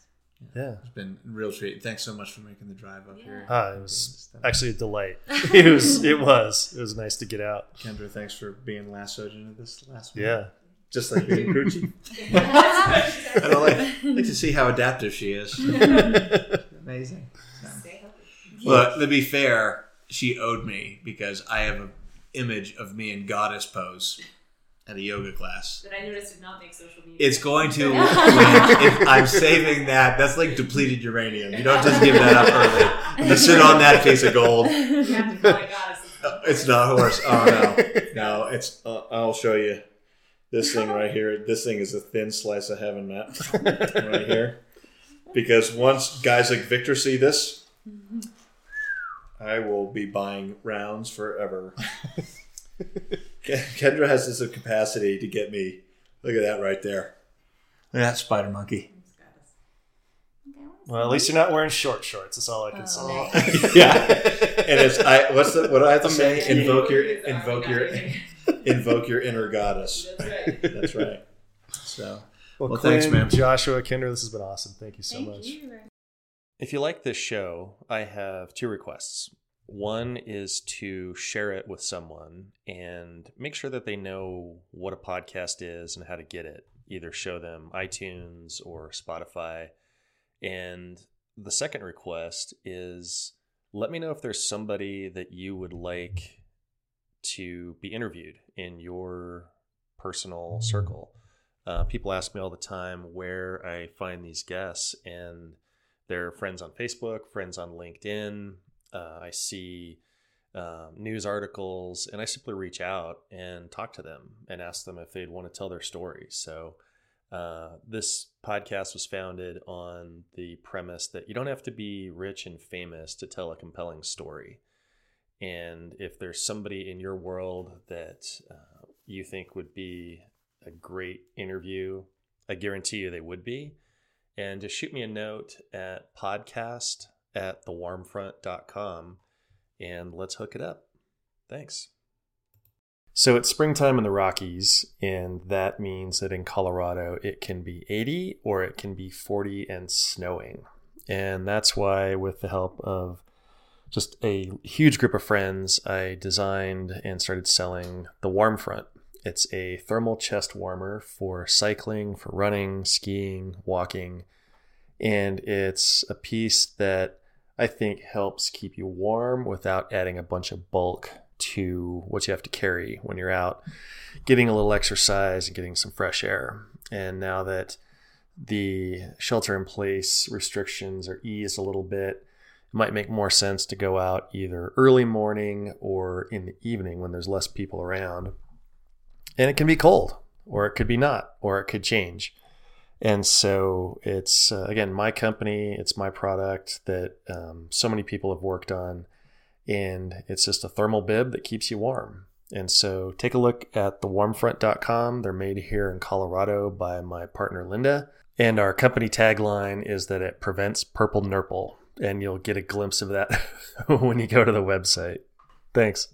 S1: Yeah.
S6: It's been a real treat. Thanks so much for making the drive up here.
S1: Ah, it was actually a delight. It was. It was. It was nice to get out.
S6: Kendra, thanks for being lassoed into this last one.
S1: Yeah.
S6: Just like being crew chief. I don't like, like to see how adaptive she is. Amazing. But to be fair, she owed me because I have an image of me in goddess pose at a yoga class.
S10: That I noticed did not make social media.
S6: It's going to. when- if I'm saving that. That's like depleted uranium. You don't just give that up early. To sit on that piece of gold. It's not a horse. Oh no, no. It's. Uh, I'll show you this thing right here. This thing is a thin slice of heaven, Matt. right here. Because once guys like Victor see this, I will be buying rounds forever. Kendra has this capacity to get me. Look at that right there. Look at that spider monkey.
S8: Well,
S1: Well, at least you're not wearing short shorts. That's all I can
S8: Oh,
S1: say.
S6: yeah, and it's I. What's the what do I have to say? Invoke your invoke your invoke your inner goddess. That's right. That's right. So
S1: Well,
S6: Well, thanks,
S1: Quinn,
S6: man.
S1: Joshua, Kendra, this has been awesome. Thank you so
S8: Thank
S1: much.
S8: you.
S1: If you like this show, I have two requests. One is to share it with someone and make sure that they know what a podcast is and how to get it. Either show them iTunes or Spotify. And the second request is let me know if there's somebody that you would like to be interviewed in your personal circle. Uh, people ask me all the time where I find these guests, and they're friends on Facebook, friends on LinkedIn. Uh, I see um, news articles, and I simply reach out and talk to them and ask them if they'd want to tell their story. So, uh, this podcast was founded on the premise that you don't have to be rich and famous to tell a compelling story. And if there's somebody in your world that uh, you think would be a great interview, I guarantee you they would be. And just shoot me a note at podcast at thewarmfront.com and let's hook it up. Thanks. So it's springtime in the Rockies, and that means that in Colorado it can be 80 or it can be 40 and snowing. And that's why, with the help of just a huge group of friends, I designed and started selling the Warm Front. It's a thermal chest warmer for cycling, for running, skiing, walking, and it's a piece that I think helps keep you warm without adding a bunch of bulk to what you have to carry when you're out getting a little exercise and getting some fresh air. And now that the shelter in place restrictions are eased a little bit, it might make more sense to go out either early morning or in the evening when there's less people around. And it can be cold, or it could be not, or it could change. And so it's, uh, again, my company, it's my product that um, so many people have worked on. And it's just a thermal bib that keeps you warm. And so take a look at thewarmfront.com. They're made here in Colorado by my partner Linda. And our company tagline is that it prevents purple nurple. And you'll get a glimpse of that when you go to the website. Thanks.